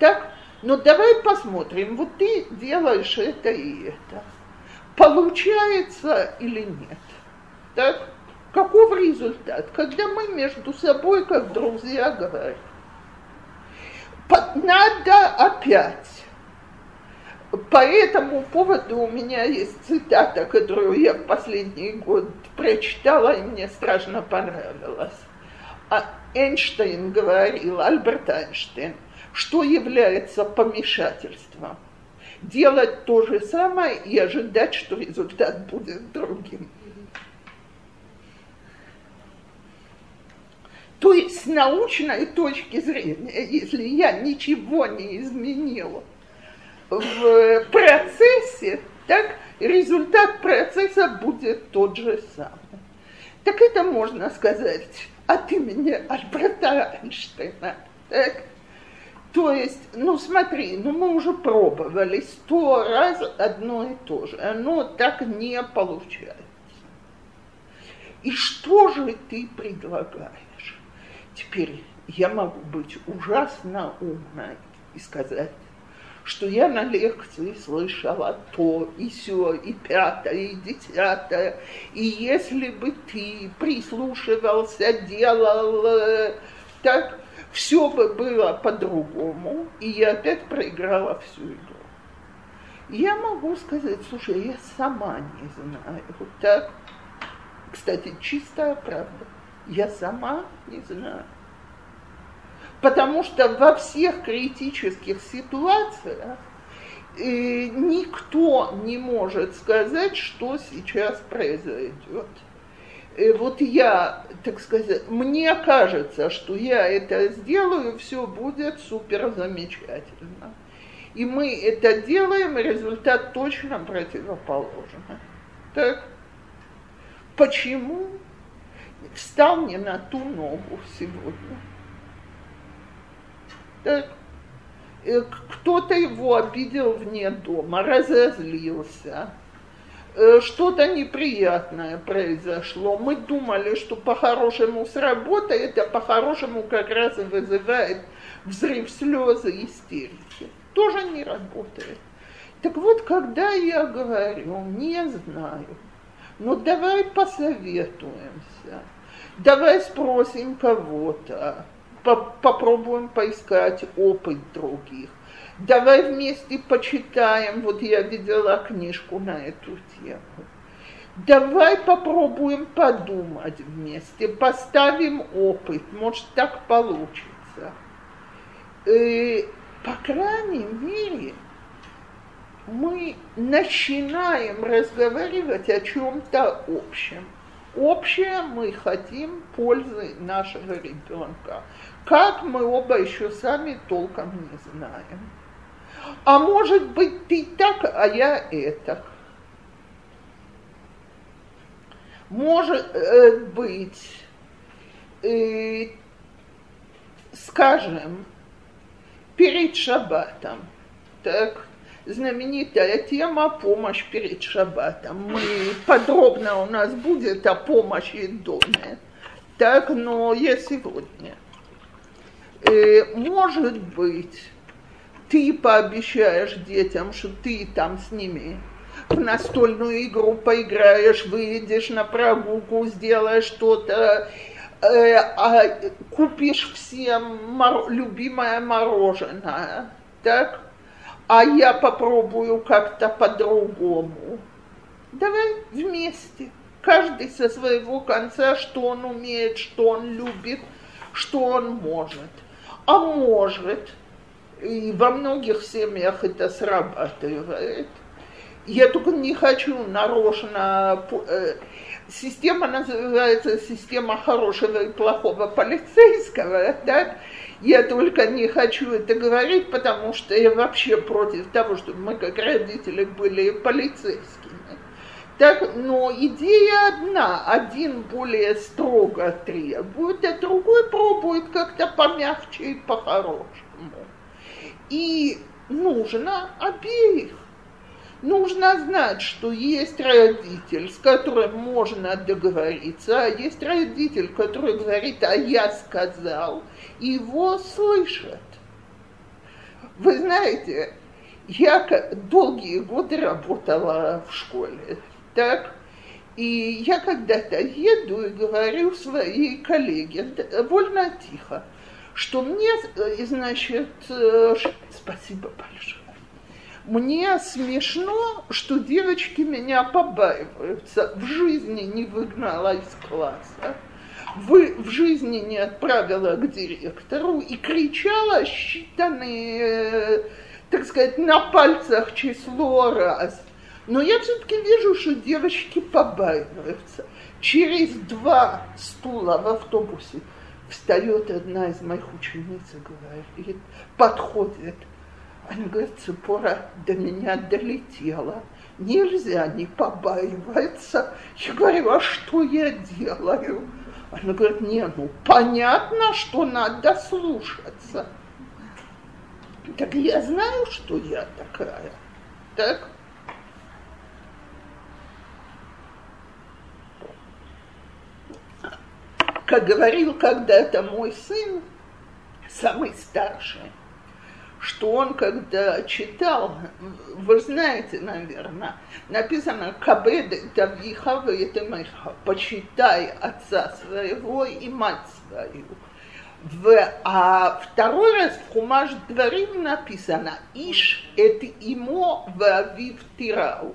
Так? Но давай посмотрим, вот ты делаешь это и это. Получается или нет? Так? Каков результат? Когда мы между собой, как друзья, говорим, надо опять. По этому поводу у меня есть цитата, которую я в последний год прочитала, и мне страшно понравилась. А Эйнштейн говорил, Альберт Эйнштейн – что является помешательством? Делать то же самое и ожидать, что результат будет другим. То есть с научной точки зрения, если я ничего не изменила в процессе, так результат процесса будет тот же самый. Так это можно сказать от имени Альберта Эйнштейна. Так? То есть, ну смотри, ну мы уже пробовали сто раз одно и то же, оно так не получается. И что же ты предлагаешь? Теперь я могу быть ужасно умной и сказать, что я на лекции слышала то, и все, и пятое, и десятое, и если бы ты прислушивался, делал э, так, все бы было по-другому, и я опять проиграла всю игру. Я могу сказать, слушай, я сама не знаю. Вот так. Кстати, чистая правда. Я сама не знаю. Потому что во всех критических ситуациях э, никто не может сказать, что сейчас произойдет. И вот я, так сказать, мне кажется, что я это сделаю, все будет супер замечательно. И мы это делаем, и результат точно противоположный. Так, почему встал не на ту ногу сегодня? Так, э, кто-то его обидел вне дома, разозлился, э, что-то неприятное произошло. Мы думали, что по-хорошему сработает, а по-хорошему как раз и вызывает взрыв слезы, истерики. Тоже не работает. Так вот, когда я говорю, не знаю, ну давай посоветуемся, давай спросим кого-то, попробуем поискать опыт других. Давай вместе почитаем, вот я видела книжку на эту тему. Давай попробуем подумать вместе, поставим опыт, может так получится. И, по крайней мере, мы начинаем разговаривать о чем-то общем. Общее мы хотим пользы нашего ребенка. Как мы оба еще сами толком не знаем. А может быть ты так, а я это. Может э, быть, э, скажем, перед шаббатом, так, знаменитая тема «Помощь перед шаббатом». Мы подробно у нас будет о помощи доме. Так, но я сегодня. Э, может быть, ты пообещаешь детям, что ты там с ними в настольную игру поиграешь, выйдешь на прогулку, сделаешь что-то, э, а купишь всем мор- любимое мороженое, так? а я попробую как-то по-другому. Давай вместе, каждый со своего конца, что он умеет, что он любит, что он может. А может, и во многих семьях это срабатывает. Я только не хочу нарочно... Э, система называется система хорошего и плохого полицейского, [LAUGHS] так? Я только не хочу это говорить, потому что я вообще против того, чтобы мы как родители были полицейскими. Так, но идея одна. Один более строго требует, а другой пробует как-то помягче и по-хорошему. И нужно обеих. Нужно знать, что есть родитель, с которым можно договориться, а есть родитель, который говорит, а я сказал, его слышат. Вы знаете, я долгие годы работала в школе, так, и я когда-то еду и говорю своей коллеге довольно тихо, что мне, э, значит, э, спасибо большое мне смешно, что девочки меня побаиваются. В жизни не выгнала из класса, в, в жизни не отправила к директору и кричала считанные, так сказать, на пальцах число раз. Но я все-таки вижу, что девочки побаиваются. Через два стула в автобусе встает одна из моих учениц и говорит, подходит – она говорит, Цепора до меня долетела. Нельзя не побаиваться. Я говорю, а что я делаю? Она говорит, не, ну понятно, что надо слушаться. Так я знаю, что я такая. Так? Как говорил когда-то мой сын, самый старший, что он, когда читал, вы знаете, наверное, написано «Кабед тавиха веетемеха» «Почитай отца своего и мать свою». В, а второй раз в Хумаш Дворим написано «Иш это имо вавив тирау».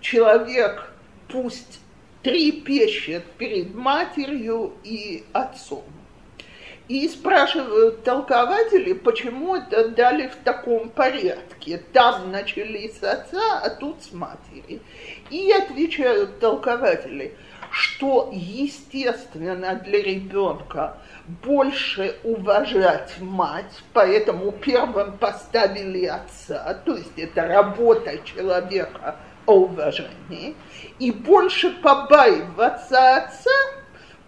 Человек пусть трепещет перед матерью и отцом. И спрашивают толкователи, почему это дали в таком порядке. Там начали с отца, а тут с матери. И отвечают толкователи, что естественно для ребенка больше уважать мать, поэтому первым поставили отца, то есть это работа человека о уважении, и больше побаиваться отца,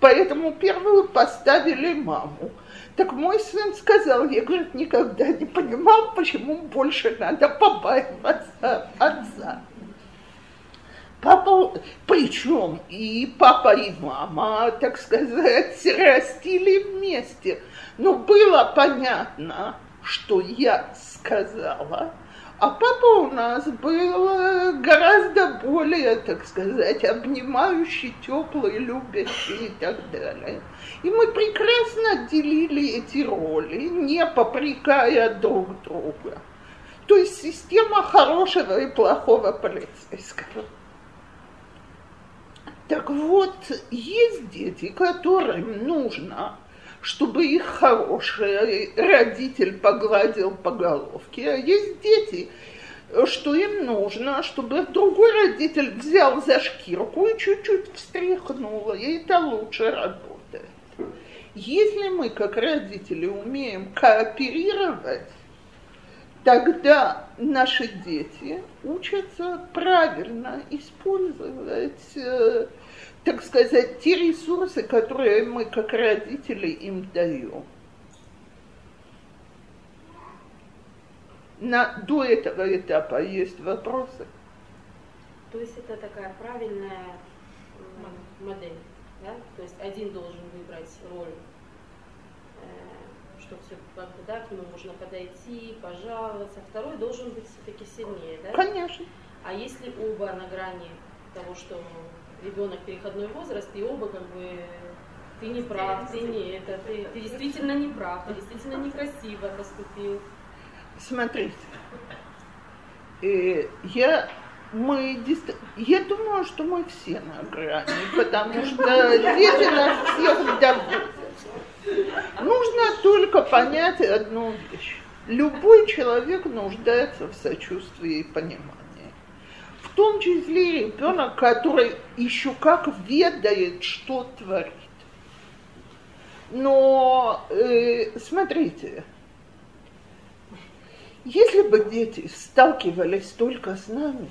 поэтому первую поставили маму. Так мой сын сказал, я, говорит, никогда не понимал, почему больше надо побаиваться отца. Папа, причем и папа, и мама, так сказать, растили вместе. Но было понятно, что я сказала, а папа у нас был гораздо более, так сказать, обнимающий, теплый, любящий и так далее. И мы прекрасно делили эти роли, не попрекая друг друга. То есть система хорошего и плохого полицейского. Так вот, есть дети, которым нужно, чтобы их хороший родитель погладил по головке, а есть дети, что им нужно, чтобы другой родитель взял за шкирку и чуть-чуть встряхнул, и это лучше работает. Если мы, как родители, умеем кооперировать, тогда наши дети учатся правильно использовать э, так сказать, те ресурсы, которые мы как родители им даем. На, до этого этапа есть вопросы? То есть это такая правильная модель, да? То есть один должен выбрать роль, э, что все да, к нему можно подойти, пожаловаться, а второй должен быть все-таки сильнее, да? Конечно. А если оба на грани того, что ребенок переходной возраст, и оба как бы ты не прав, ты не это, ты, ты действительно не прав, ты действительно некрасиво поступил. Смотрите, э, я мы я думаю, что мы все на грани, потому что дети нас всех доводят. Нужно только понять одну вещь. Любой человек нуждается в сочувствии и понимании в том числе ребенок, который еще как ведает, что творит. Но э, смотрите, если бы дети сталкивались только с нами,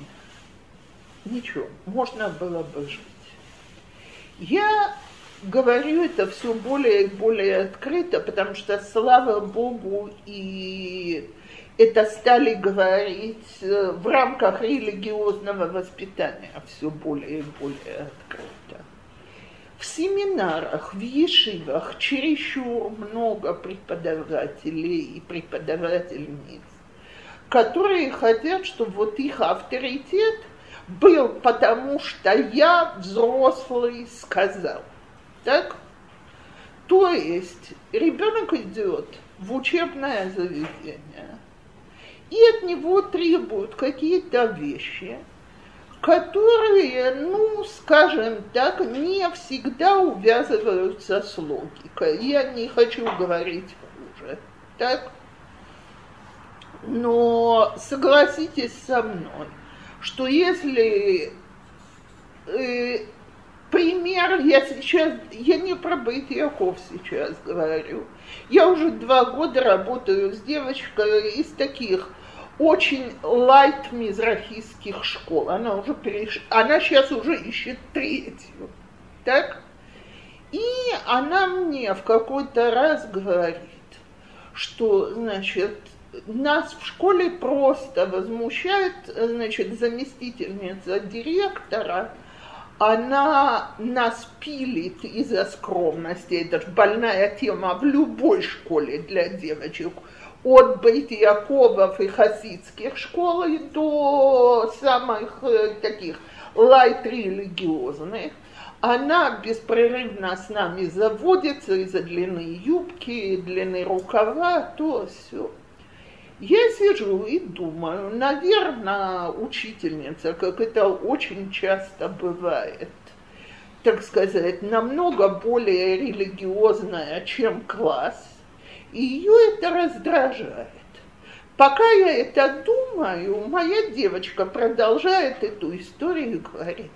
ничего, можно было бы жить. Я говорю это все более и более открыто, потому что, слава Богу, и это стали говорить э, в рамках религиозного воспитания все более и более открыто. В семинарах, в ешивах чересчур много преподавателей и преподавательниц, которые хотят, чтобы вот их авторитет был потому, что я взрослый сказал. Так? То есть ребенок идет в учебное заведение, и от него требуют какие-то вещи, которые, ну, скажем так, не всегда увязываются с логикой. Я не хочу говорить хуже, так? Но согласитесь со мной, что если э, пример, я сейчас, я не про Байтьяков сейчас говорю, я уже два года работаю с девочкой из таких очень лайт мизрахистских школ. Она уже переш... она сейчас уже ищет третью. Так? И она мне в какой-то раз говорит, что, значит, нас в школе просто возмущает, значит, заместительница директора, она нас пилит из-за скромности. Это же больная тема в любой школе для девочек от Бейт-Яковов и хасидских школ до самых э, таких лайт-религиозных, она беспрерывно с нами заводится из-за длины юбки, длины рукава, то все. Я сижу и думаю, наверное, учительница, как это очень часто бывает, так сказать, намного более религиозная, чем класс, и ее это раздражает. Пока я это думаю, моя девочка продолжает эту историю и говорит,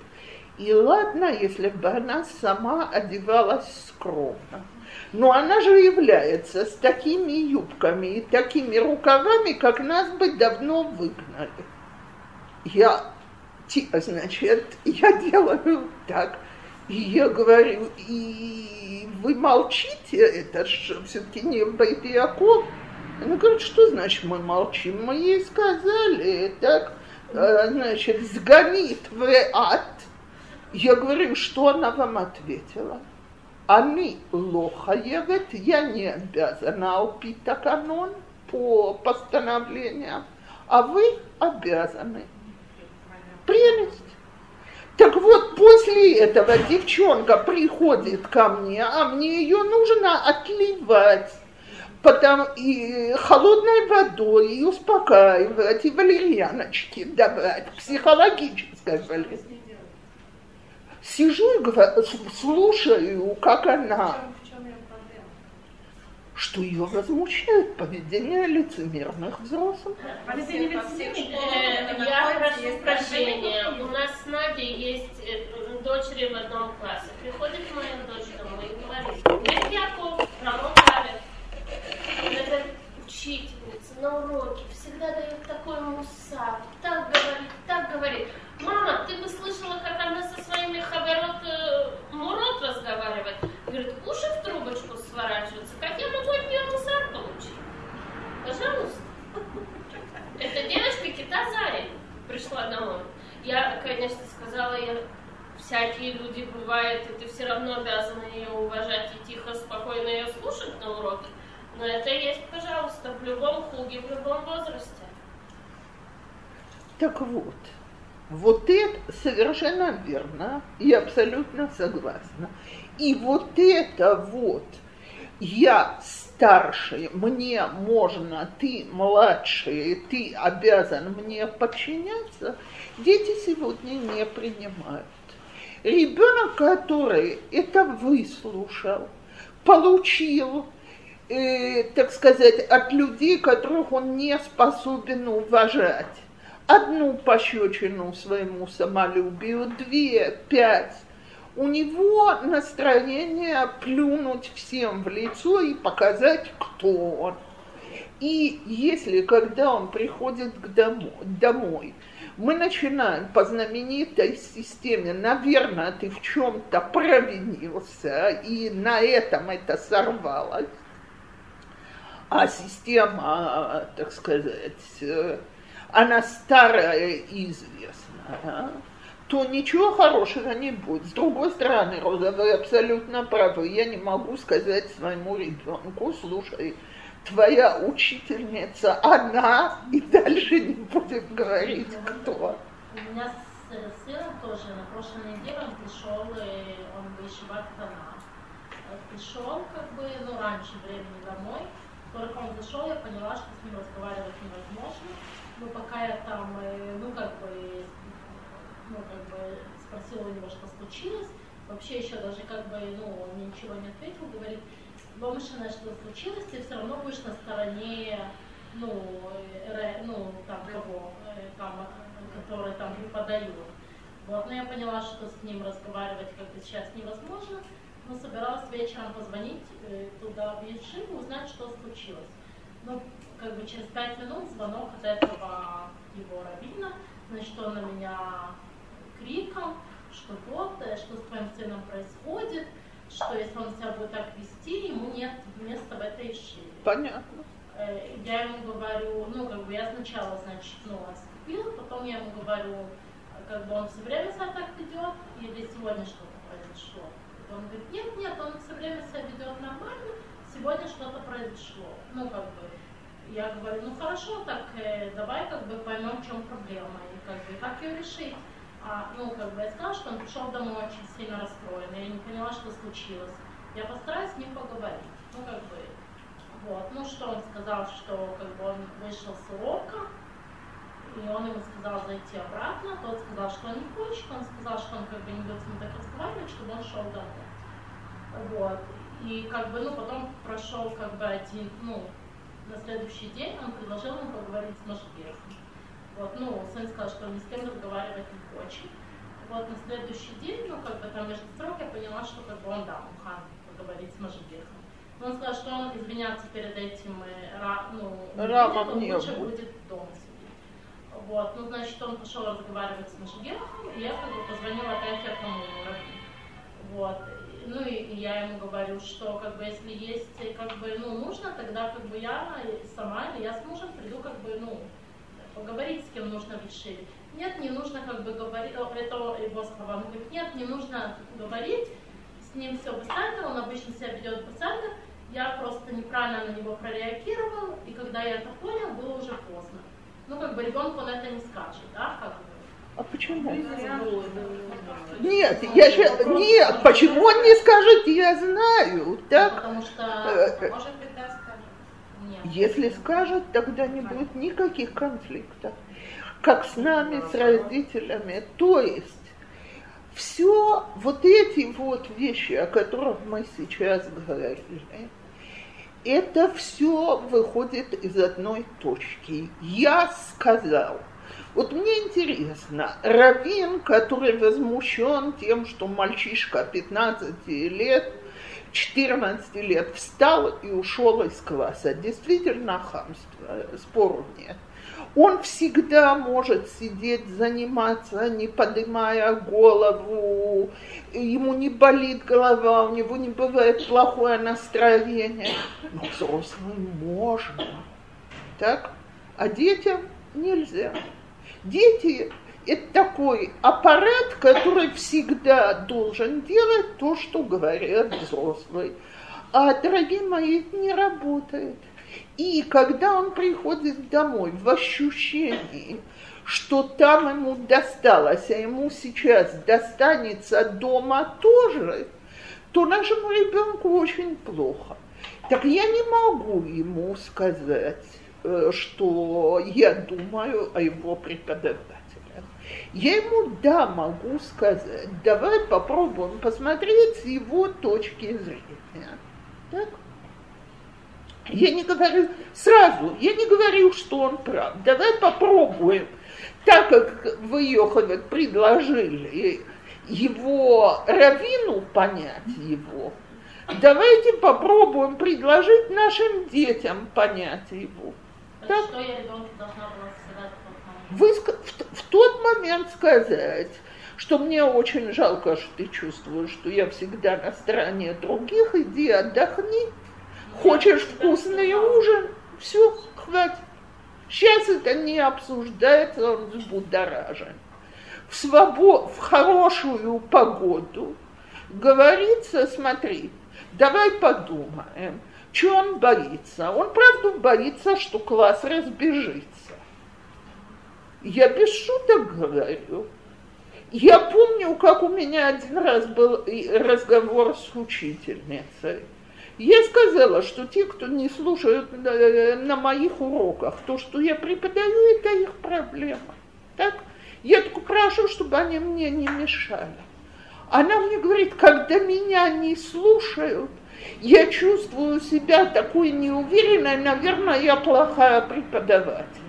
и ладно, если бы она сама одевалась скромно. Но она же является с такими юбками и такими рукавами, как нас бы давно выгнали. Я, значит, я делаю так. И я говорю, и вы молчите, это же все-таки не Байтиаков. Она говорит, что значит мы молчим? Мы ей сказали, так, э, значит, сгонит в ад. Я говорю, что она вам ответила? Они лохаевет, я не обязана алпить канон по постановлениям, а вы обязаны. Прелесть. Так вот, после этого девчонка приходит ко мне, а мне ее нужно отливать потом и холодной водой, и успокаивать, и валерьяночки давать, психологической валерьяночки. Сижу и говорю, слушаю, как она, что ее возмущает поведение лицемерных взрослых. Э, я прошу прощения, у нас с Надей есть э, дочери в одном классе. Приходит моя дочь домой и говорит, нет, Яков, Рамон Это учительница на уроке всегда дает такой мусар, так говорит, так говорит. Мама, ты бы слышала, как она со своими хабарот э, Мурот разговаривает? Говорит, уши в трубочку сворачиваются. Как я могу от нее мусор получить? Пожалуйста. Это девочка Китазари пришла домой. Я, конечно, сказала, я всякие люди бывают, и ты все равно обязана ее уважать и тихо, спокойно ее слушать на уроке. Но это есть, пожалуйста, в любом хуге, в любом возрасте. Так вот, вот это совершенно верно, я абсолютно согласна. И вот это вот, я старший, мне можно, ты младший, ты обязан мне подчиняться, дети сегодня не принимают. Ребенок, который это выслушал, получил, э, так сказать, от людей, которых он не способен уважать, одну пощечину своему самолюбию, две, пять. У него настроение плюнуть всем в лицо и показать, кто он. И если, когда он приходит к домой, домой мы начинаем по знаменитой системе, наверное, ты в чем-то провинился, и на этом это сорвалось, а система, так сказать, она старая и известная, то ничего хорошего не будет. С другой стороны, Роза, вы абсолютно правы. Я не могу сказать своему ребенку, слушай, твоя учительница, она, и дальше не будем говорить, кто. У меня с сыном тоже на прошлой неделе он пришел, он в Ишиват Пришел, как бы, ну, раньше времени домой. Только он зашел, я поняла, что с ним разговаривать невозможно ну, пока я там, э, ну, как бы, ну, как бы спросила у него, что случилось, вообще еще даже как бы, ну, он мне ничего не ответил, говорит, Бомышина, что случилось, ты все равно будешь на стороне, ну, э, ну, там, кого, э, там, который там преподает. Вот, но я поняла, что с ним разговаривать как бы сейчас невозможно, но собиралась вечером позвонить туда в Ешиву, узнать, что случилось. Ну, как бы через пять минут звонок от этого его раввина, значит, он на меня криком, что вот, э, что с твоим сыном происходит, что если он себя будет так вести, ему нет места в этой шире. Понятно. Э, я ему говорю, ну, как бы я сначала, значит, ну, отступила, потом я ему говорю, как бы он все время себя так ведет, или сегодня что-то произошло. Он говорит, нет, нет, он все время себя ведет нормально, сегодня что-то произошло. Ну, как бы, я говорю, ну хорошо, так э, давай как бы поймем, в чем проблема, и как бы как ее решить. А, ну, как бы я сказала, что он пришел домой очень сильно расстроен, я не поняла, что случилось. Я постараюсь с ним поговорить. Ну, как бы, вот. Ну, что он сказал, что как бы он вышел с урока, и он ему сказал зайти обратно, тот сказал, что он не хочет, он сказал, что он как бы не будет с ним так разговаривать, чтобы он шел домой. Вот. И как бы, ну, потом прошел как бы один, ну, на следующий день он предложил ему поговорить с Машбехом. Вот, ну, сын сказал, что он ни с кем разговаривать не хочет. Вот на следующий день, ну, как бы там между строк я поняла, что как бы он, да, Мухан поговорить с Машбехом. Но он сказал, что он извиняться перед этим, э, ну, он не лучше будет. будет дома сидеть. Вот, ну, значит, он пошел разговаривать с Машбехом, и я как бы позвонила опять этому раввину. Вот. Ну и, я ему говорю, что как бы если есть как бы ну нужно, тогда как бы я сама или я с мужем приду как бы ну поговорить с кем нужно решить. Нет, не нужно как бы говорить, это его слова. Он говорит, нет, не нужно говорить, с ним все бесально, он обычно себя ведет бесально, я просто неправильно на него прореагировал, и когда я это понял, было уже поздно. Ну, как бы ребенку он это не скажет, да, как бы. А почему? Нет, я ща- нет, почему он не скажет, я знаю, так? Потому что, Э, Может быть, да, скажет. нет. Если скажет, тогда не будет никаких конфликтов, как с нами, с родителями. То есть все вот эти вот вещи, о которых мы сейчас говорили, это все выходит из одной точки. Я сказал. Вот мне интересно, Равин, который возмущен тем, что мальчишка 15 лет, 14 лет встал и ушел из класса. Действительно хамство, спору нет. Он всегда может сидеть, заниматься, не поднимая голову, ему не болит голова, у него не бывает плохое настроение. Но взрослым можно, так? А детям нельзя. Дети – это такой аппарат, который всегда должен делать то, что говорят взрослые. А, дорогие мои, это не работает. И когда он приходит домой в ощущении, что там ему досталось, а ему сейчас достанется дома тоже, то нашему ребенку очень плохо. Так я не могу ему сказать, что я думаю о его преподавателях. Я ему, да, могу сказать, давай попробуем посмотреть с его точки зрения. Так? Я не говорю сразу, я не говорю, что он прав. Давай попробуем. Так как вы, Йоховец, предложили его равину понять его, давайте попробуем предложить нашим детям понять его. Так что я ребенку должна была сказать? Вы в, в тот момент сказать, что мне очень жалко, что ты чувствуешь, что я всегда на стороне других, иди отдохни. Хочешь вкусный ужин? Все, хватит. Сейчас это не обсуждается, он взбудоражен. В, свобо... в хорошую погоду говорится, смотри, давай подумаем, что он боится. Он правда боится, что класс разбежится. Я без шуток говорю. Я помню, как у меня один раз был разговор с учительницей. Я сказала, что те, кто не слушают э, на моих уроках то, что я преподаю, это их проблема. Так? Я только прошу, чтобы они мне не мешали. Она мне говорит, когда меня не слушают, я чувствую себя такой неуверенной, наверное, я плохая преподаватель.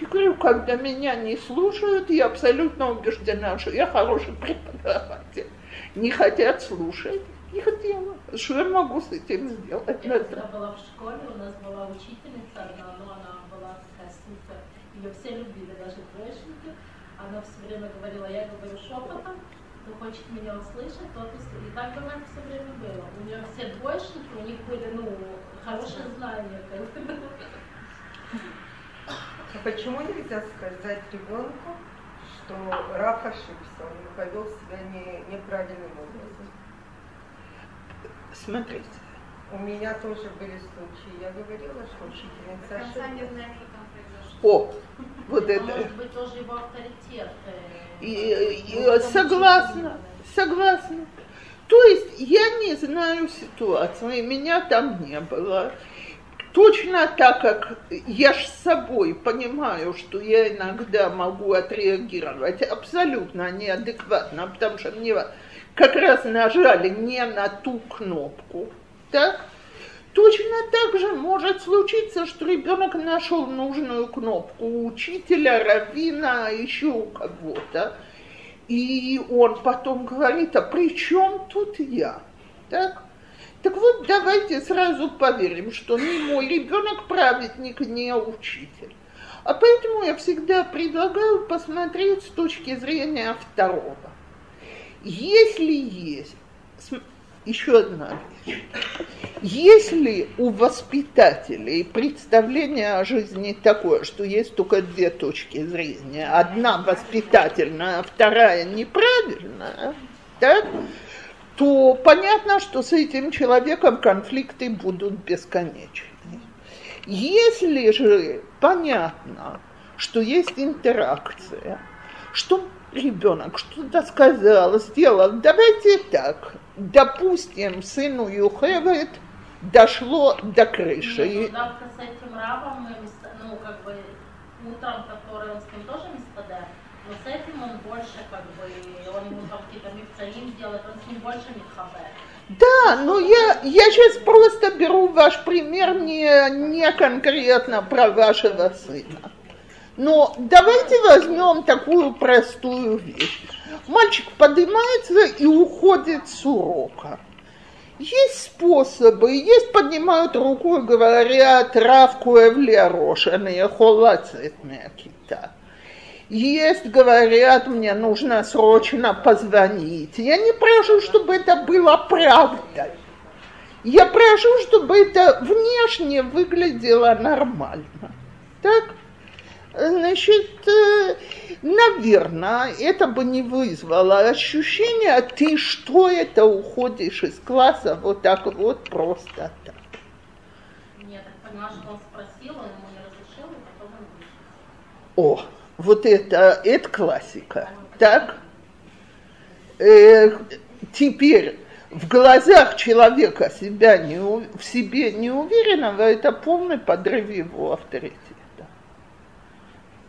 Я говорю, когда меня не слушают, я абсолютно убеждена, что я хороший преподаватель. Не хотят слушать, не хотела. Что я могу с этим сделать? Я когда была в школе, у нас была учительница одна, но она была такая супер. Ее все любили, даже двоечники. Она все время говорила, я говорю шепотом, кто хочет меня услышать, тот услышит. И так у нас все время было. У нее все двоечники, у них были, ну, хорошие знания. А почему нельзя сказать ребенку, что Раф ошибся, он повел себя не, неправильным образом? Смотрите, У меня тоже были случаи. Я говорила, что учительница ошиблась. О, вот А это. может быть тоже его авторитет. э, И, и ну, там согласна, согласна. То есть я не знаю ситуации, меня там не было. Точно так, как я ж с собой понимаю, что я иногда могу отреагировать абсолютно неадекватно, потому что мне как раз нажали не на ту кнопку, так? Точно так же может случиться, что ребенок нашел нужную кнопку у учителя, равина, еще у кого-то. И он потом говорит, а при чем тут я? Так? Так вот, давайте сразу поверим, что не мой ребенок праведник, не учитель. А поэтому я всегда предлагаю посмотреть с точки зрения второго. Если есть, еще одна вещь, если у воспитателей представление о жизни такое, что есть только две точки зрения, одна воспитательная, а вторая неправильная, так, то понятно, что с этим человеком конфликты будут бесконечны. Если же понятно, что есть интеракция, что ребенок что-то сказал, сделал, давайте так, допустим, сыну Юхевет дошло до крыши. Ну, с этим рабом, ну, как бы, утром, который он с ним тоже не спадает, но с этим он больше, как бы, он ему там какие-то мифцаим делает, он с ним больше не хабает. Да, но я, я сейчас просто беру ваш пример не, не конкретно про вашего сына. Но давайте возьмем такую простую вещь. Мальчик поднимается и уходит с урока. Есть способы, есть поднимают руку и говорят «Равку эвлия рошаная холацетная кита». Есть, говорят, мне нужно срочно позвонить. Я не прошу, чтобы это было правдой. Я прошу, чтобы это внешне выглядело нормально. Так? Значит, э, наверное, это бы не вызвало ощущения, а ты что это уходишь из класса вот так вот просто так. Нет, я поняла, что он спросил, он ему не разрешил, и потом он вышел. О, вот это, это классика. Так? Э, теперь в глазах человека себя не, в себе неуверенного это полный подрыв его авторитета.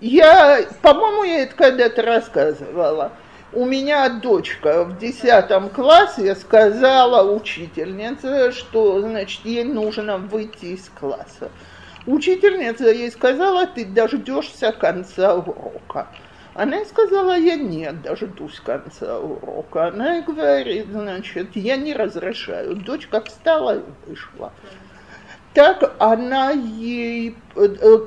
Я, по-моему, я это когда-то рассказывала. У меня дочка в десятом классе сказала учительнице, что, значит, ей нужно выйти из класса. Учительница ей сказала, ты дождешься конца урока. Она ей сказала, я нет, дождусь конца урока. Она ей говорит, значит, я не разрешаю. Дочка встала и вышла. Так она ей,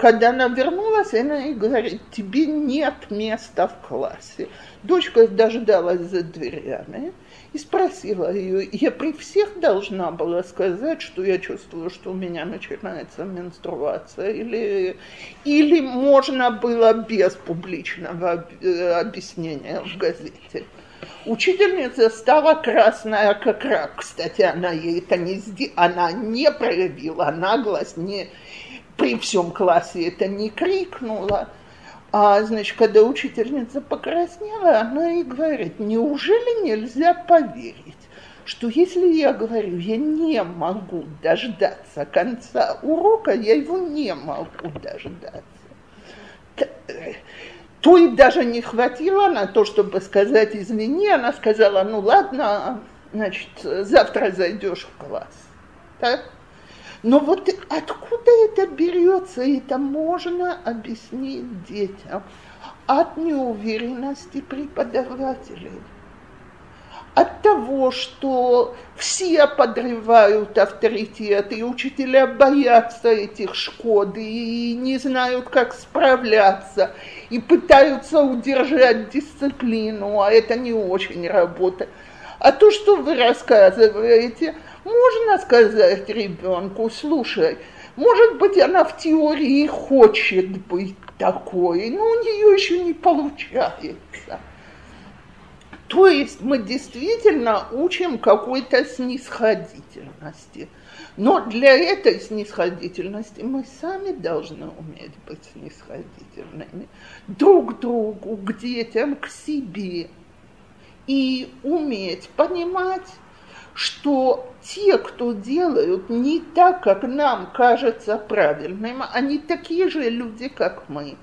когда она вернулась, она ей говорит, тебе нет места в классе. Дочка дождалась за дверями и спросила ее, я при всех должна была сказать, что я чувствую, что у меня начинается менструация, или, или можно было без публичного э, объяснения в газете. Учительница стала красная как рак. Кстати, она ей это не сделала, она не проявила наглость, не при всем классе это не крикнула. А, значит, когда учительница покраснела, она ей говорит, неужели нельзя поверить, что если я говорю, я не могу дождаться конца урока, я его не могу дождаться. То и даже не хватило на то, чтобы сказать извини, она сказала, ну ладно, значит, завтра зайдешь в класс. Так? Но вот откуда это берется, это можно объяснить детям от неуверенности преподавателей. От того, что все подрывают авторитет, и учителя боятся этих шкод, и не знают, как справляться, и пытаются удержать дисциплину, а это не очень работает. А то, что вы рассказываете – можно сказать ребенку, слушай, может быть, она в теории хочет быть такой, но у нее еще не получается. То есть мы действительно учим какой-то снисходительности. Но для этой снисходительности мы сами должны уметь быть снисходительными друг к другу, к детям, к себе. И уметь понимать, что те, кто делают не так, как нам кажется правильным, они такие же люди, как мы.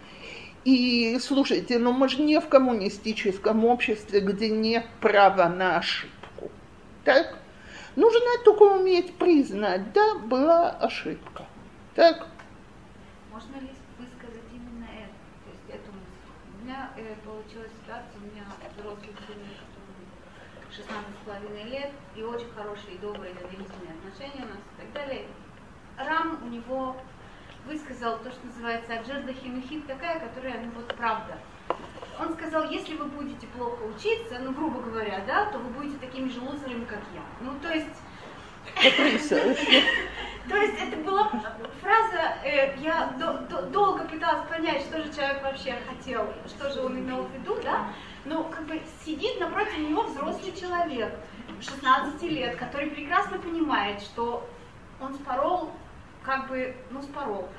И слушайте, ну мы же не в коммунистическом обществе, где нет права на ошибку. Так? Нужно только уметь признать, да, была ошибка. Так? Можно ли высказать именно это? То есть эту мысль. У меня э, получилась ситуация, у меня взрослый сын, 16,5 лет, и очень хорошие, добрые, доверительные отношения у нас и так далее. Рам у него высказал то, что называется аджерда хинухит, такая, которая, ну вот, правда. Он сказал, если вы будете плохо учиться, ну, грубо говоря, да, то вы будете такими же лузерами, как я. Ну, то есть... [LAUGHS] То есть это была фраза, э, я до, до, долго пыталась понять, что же человек вообще хотел, что же он имел в виду, да, но как бы сидит напротив него взрослый человек, 16 лет, который прекрасно понимает, что он спорол, как бы, ну, спорол.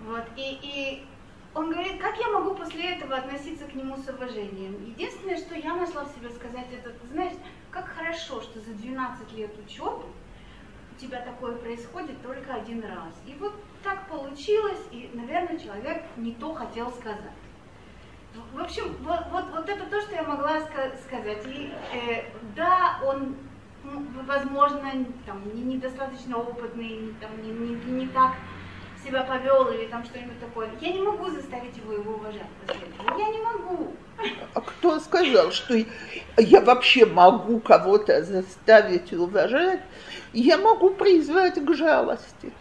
Вот, и, и он говорит, как я могу после этого относиться к нему с уважением? Единственное, что я нашла в себе сказать, это, знаешь, как хорошо, что за 12 лет учебы у тебя такое происходит только один раз. И вот так получилось, и, наверное, человек не то хотел сказать. В общем, вот, вот, вот это то, что я могла сказать. И э, да, он, возможно, там, не, недостаточно опытный, там, не, не, не так себя повел или там что-нибудь такое. Я не могу заставить его его уважать Я не могу. А кто сказал, что я вообще могу кого-то заставить уважать? Я могу призвать к жалости.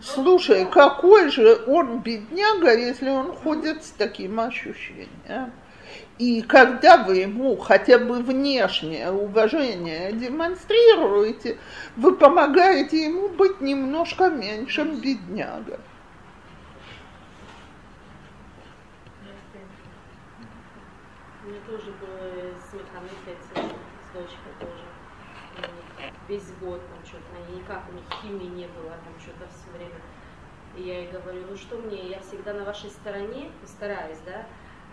Слушай, какой же он бедняга, если он ходит с таким ощущением? И когда вы ему хотя бы внешнее уважение демонстрируете, вы помогаете ему быть немножко меньшим беднягой. У меня тоже было с Механой с дочкой тоже. Весь год там что-то, никак у них химии не было, там что-то все время. И я ей говорю, ну что мне, я всегда на вашей стороне, стараюсь, да,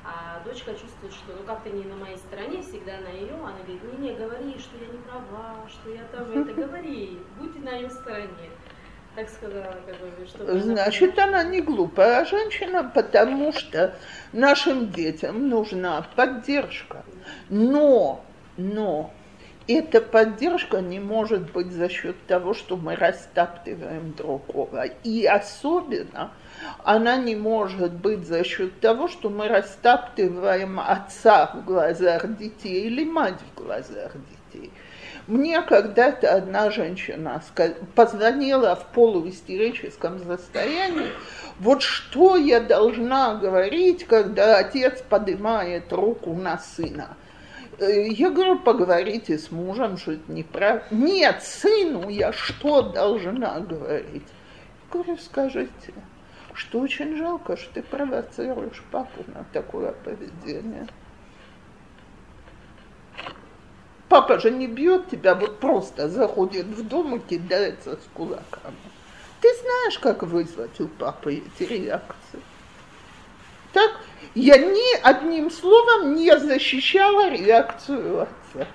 а дочка чувствует, что ну как-то не на моей стороне, всегда на ее. Она говорит, не, не, говори, что я не права, что я там это, говори, будь на ее стороне. Так сказала, как бы, что Значит, она не глупая женщина, потому что нашим детям нужна поддержка. Но, но, эта поддержка не может быть за счет того, что мы растаптываем другого. И особенно она не может быть за счет того, что мы растаптываем отца в глазах детей или мать в глазах детей. Мне когда-то одна женщина позвонила в полуистерическом состоянии, вот что я должна говорить, когда отец поднимает руку на сына. Э, я говорю, поговорите с мужем, что это неправильно. Нет, сыну я что должна говорить? Я говорю, скажите что очень жалко, что ты провоцируешь папу на такое поведение. Папа же не бьет тебя, вот просто заходит в дом и кидается с кулаками. Ты знаешь, как вызвать у папы эти реакции. Так, я ни одним словом не защищала реакцию отца.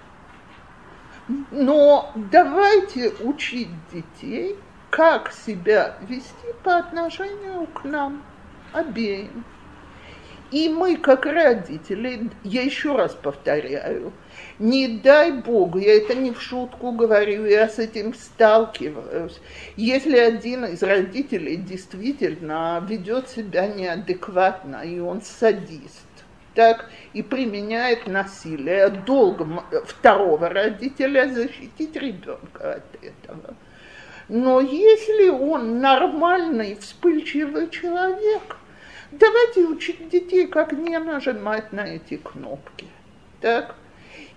Но давайте учить детей – как себя вести по отношению к нам обеим. И мы, как родители, я еще раз повторяю, не дай Бог, я это не в шутку говорю, я с этим сталкиваюсь. Если один из родителей действительно ведет себя неадекватно, и он садист, так и применяет насилие, долго второго родителя защитить ребенка от этого – но если он нормальный, вспыльчивый человек, давайте учить детей, как не нажимать на эти кнопки. Так?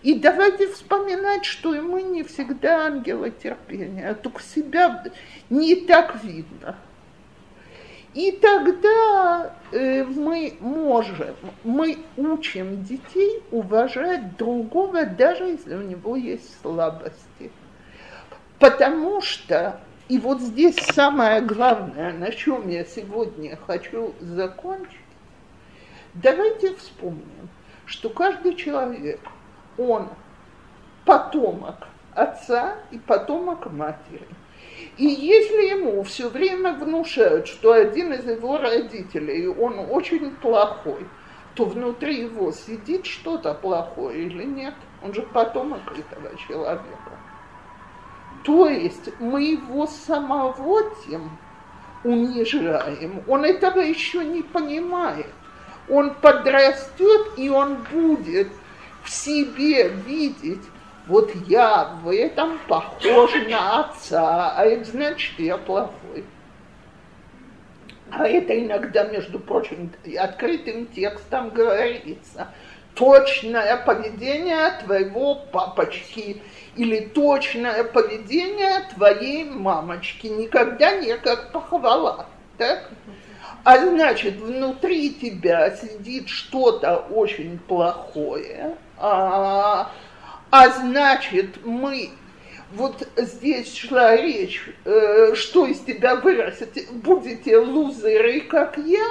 И давайте вспоминать, что и мы не всегда ангелы терпения, а только себя не так видно. И тогда э, мы можем, мы учим детей уважать другого, даже если у него есть слабости. Потому что, и вот здесь самое главное, на чем я сегодня хочу закончить, давайте вспомним, что каждый человек, он потомок отца и потомок матери. И если ему все время внушают, что один из его родителей, он очень плохой, то внутри его сидит что-то плохое или нет? Он же потомок этого человека. То есть мы его самого тем унижаем. Он этого еще не понимает. Он подрастет, и он будет в себе видеть, вот я в этом похож на отца, а это значит, я плохой. А это иногда, между прочим, открытым текстом говорится. Точное поведение твоего папочки или точное поведение твоей мамочки. Никогда не как похвала. Так? А значит, внутри тебя сидит что-то очень плохое, а, а значит, мы вот здесь шла речь, э, что из тебя вырастет, будете лузеры, как я,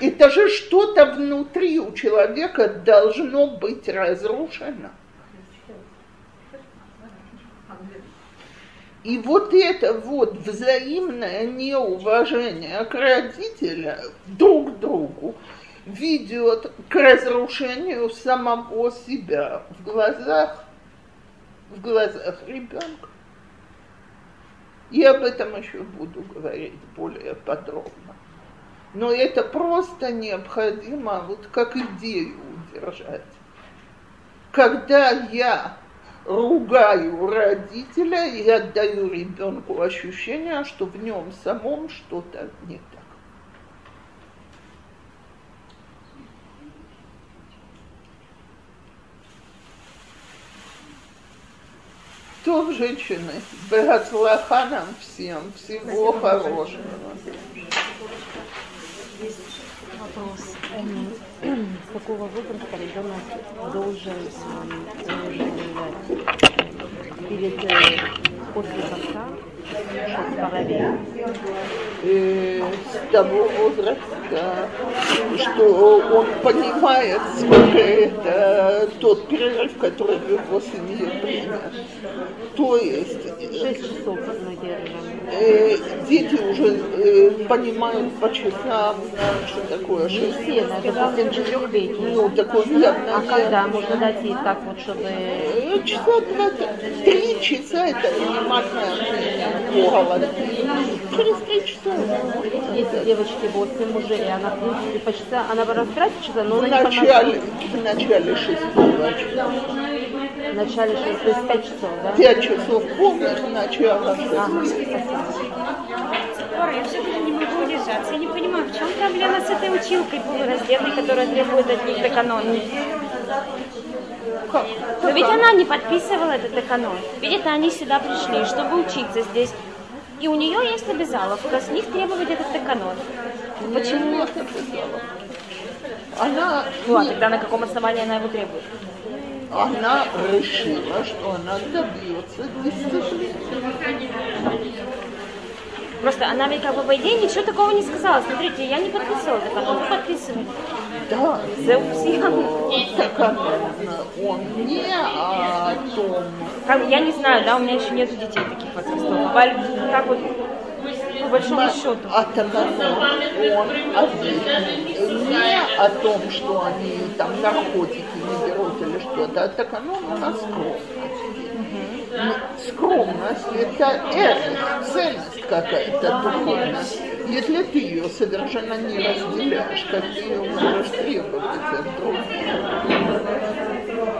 это же что-то внутри у человека должно быть разрушено. И вот это вот взаимное неуважение к родителям друг к другу ведет к разрушению самого себя в глазах, в глазах ребенка. И об этом еще буду говорить более подробно. Но это просто необходимо вот как идею удержать. Когда я ругаю родителя и отдаю ребенку ощущение, что в нем самом что-то не так. То, женщины, Бегацлаха нам всем, всего хорошего. Вопрос. С [CLEARS THROAT] какого возраста ребенок должен заявлять перед э, после поста, параллельно? Э, с того возраста, что он понимает, сколько это тот перерыв, который в его семье принят. То есть Шесть часов многие э, дети уже э, понимают по часам, что такое Не шесть. все, да, допустим, четырехлетний. Ну, такой явно А не- когда можно дать ей так вот, чтобы Э, Часа два, три часа это минимальное голод. Через три часа. если девочке 8 уже, и она, в принципе, по часа, она разбирает часа, но В начале, в начале шестого часа. В начале 6, то есть 5 часов, да? Пять часов полных, начало Ага, шестого. спасибо. Я все-таки не могу удержаться. Я не понимаю, в чем проблема с этой училкой полураздетой, которая требует от них деканон? Как? Но ведь она не подписывала этот деканон. Ведь это они сюда пришли, чтобы учиться здесь. И у нее есть обязаловка с них требовать этот деканон. Почему сказала? Она, Ну, а тогда на каком основании она его требует? она решила, что она добьется дисциплины. Просто она ведь как бы по идее ничего такого не сказала. Смотрите, я не подписывала деканон, вы подписывали. Да, За всех. так он не о том, Как- Я не знаю, да, у меня еще нету детей таких возрастов. Так вот, по большому счету. а Таканон, он один. Не о том, что они там наркотики не берут или что-то, а Таканон у нас скромность. Скромность – это эрх, ценность какая-то духовная. Если ты ее совершенно не разделяешь, как ты ее можешь требовать от других?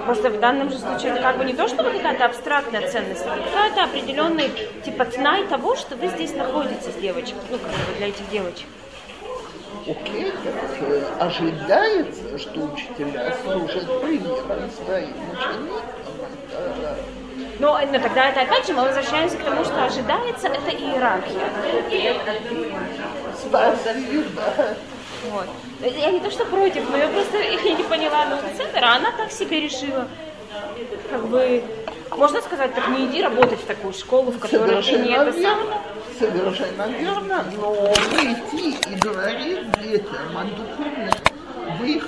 Просто в данном же случае это как бы не то, чтобы какая-то абстрактная ценность, а какая-то определенный типа тнай того, что вы здесь находитесь, девочки, ну как бы для этих девочек. Окей, так э, ожидается, что учителя служат примером своим ученикам. Но, но тогда это опять же мы возвращаемся к тому, что ожидается это иерархия. Вот. Я не то что против, но я просто [LAUGHS] я не поняла, ну центр, а она так себе решила. Как бы, можно сказать, так не иди работать в такую школу, в которой ты не это самое. верно. Совершенно верно. Но прийти и говорить детям о духовных выходах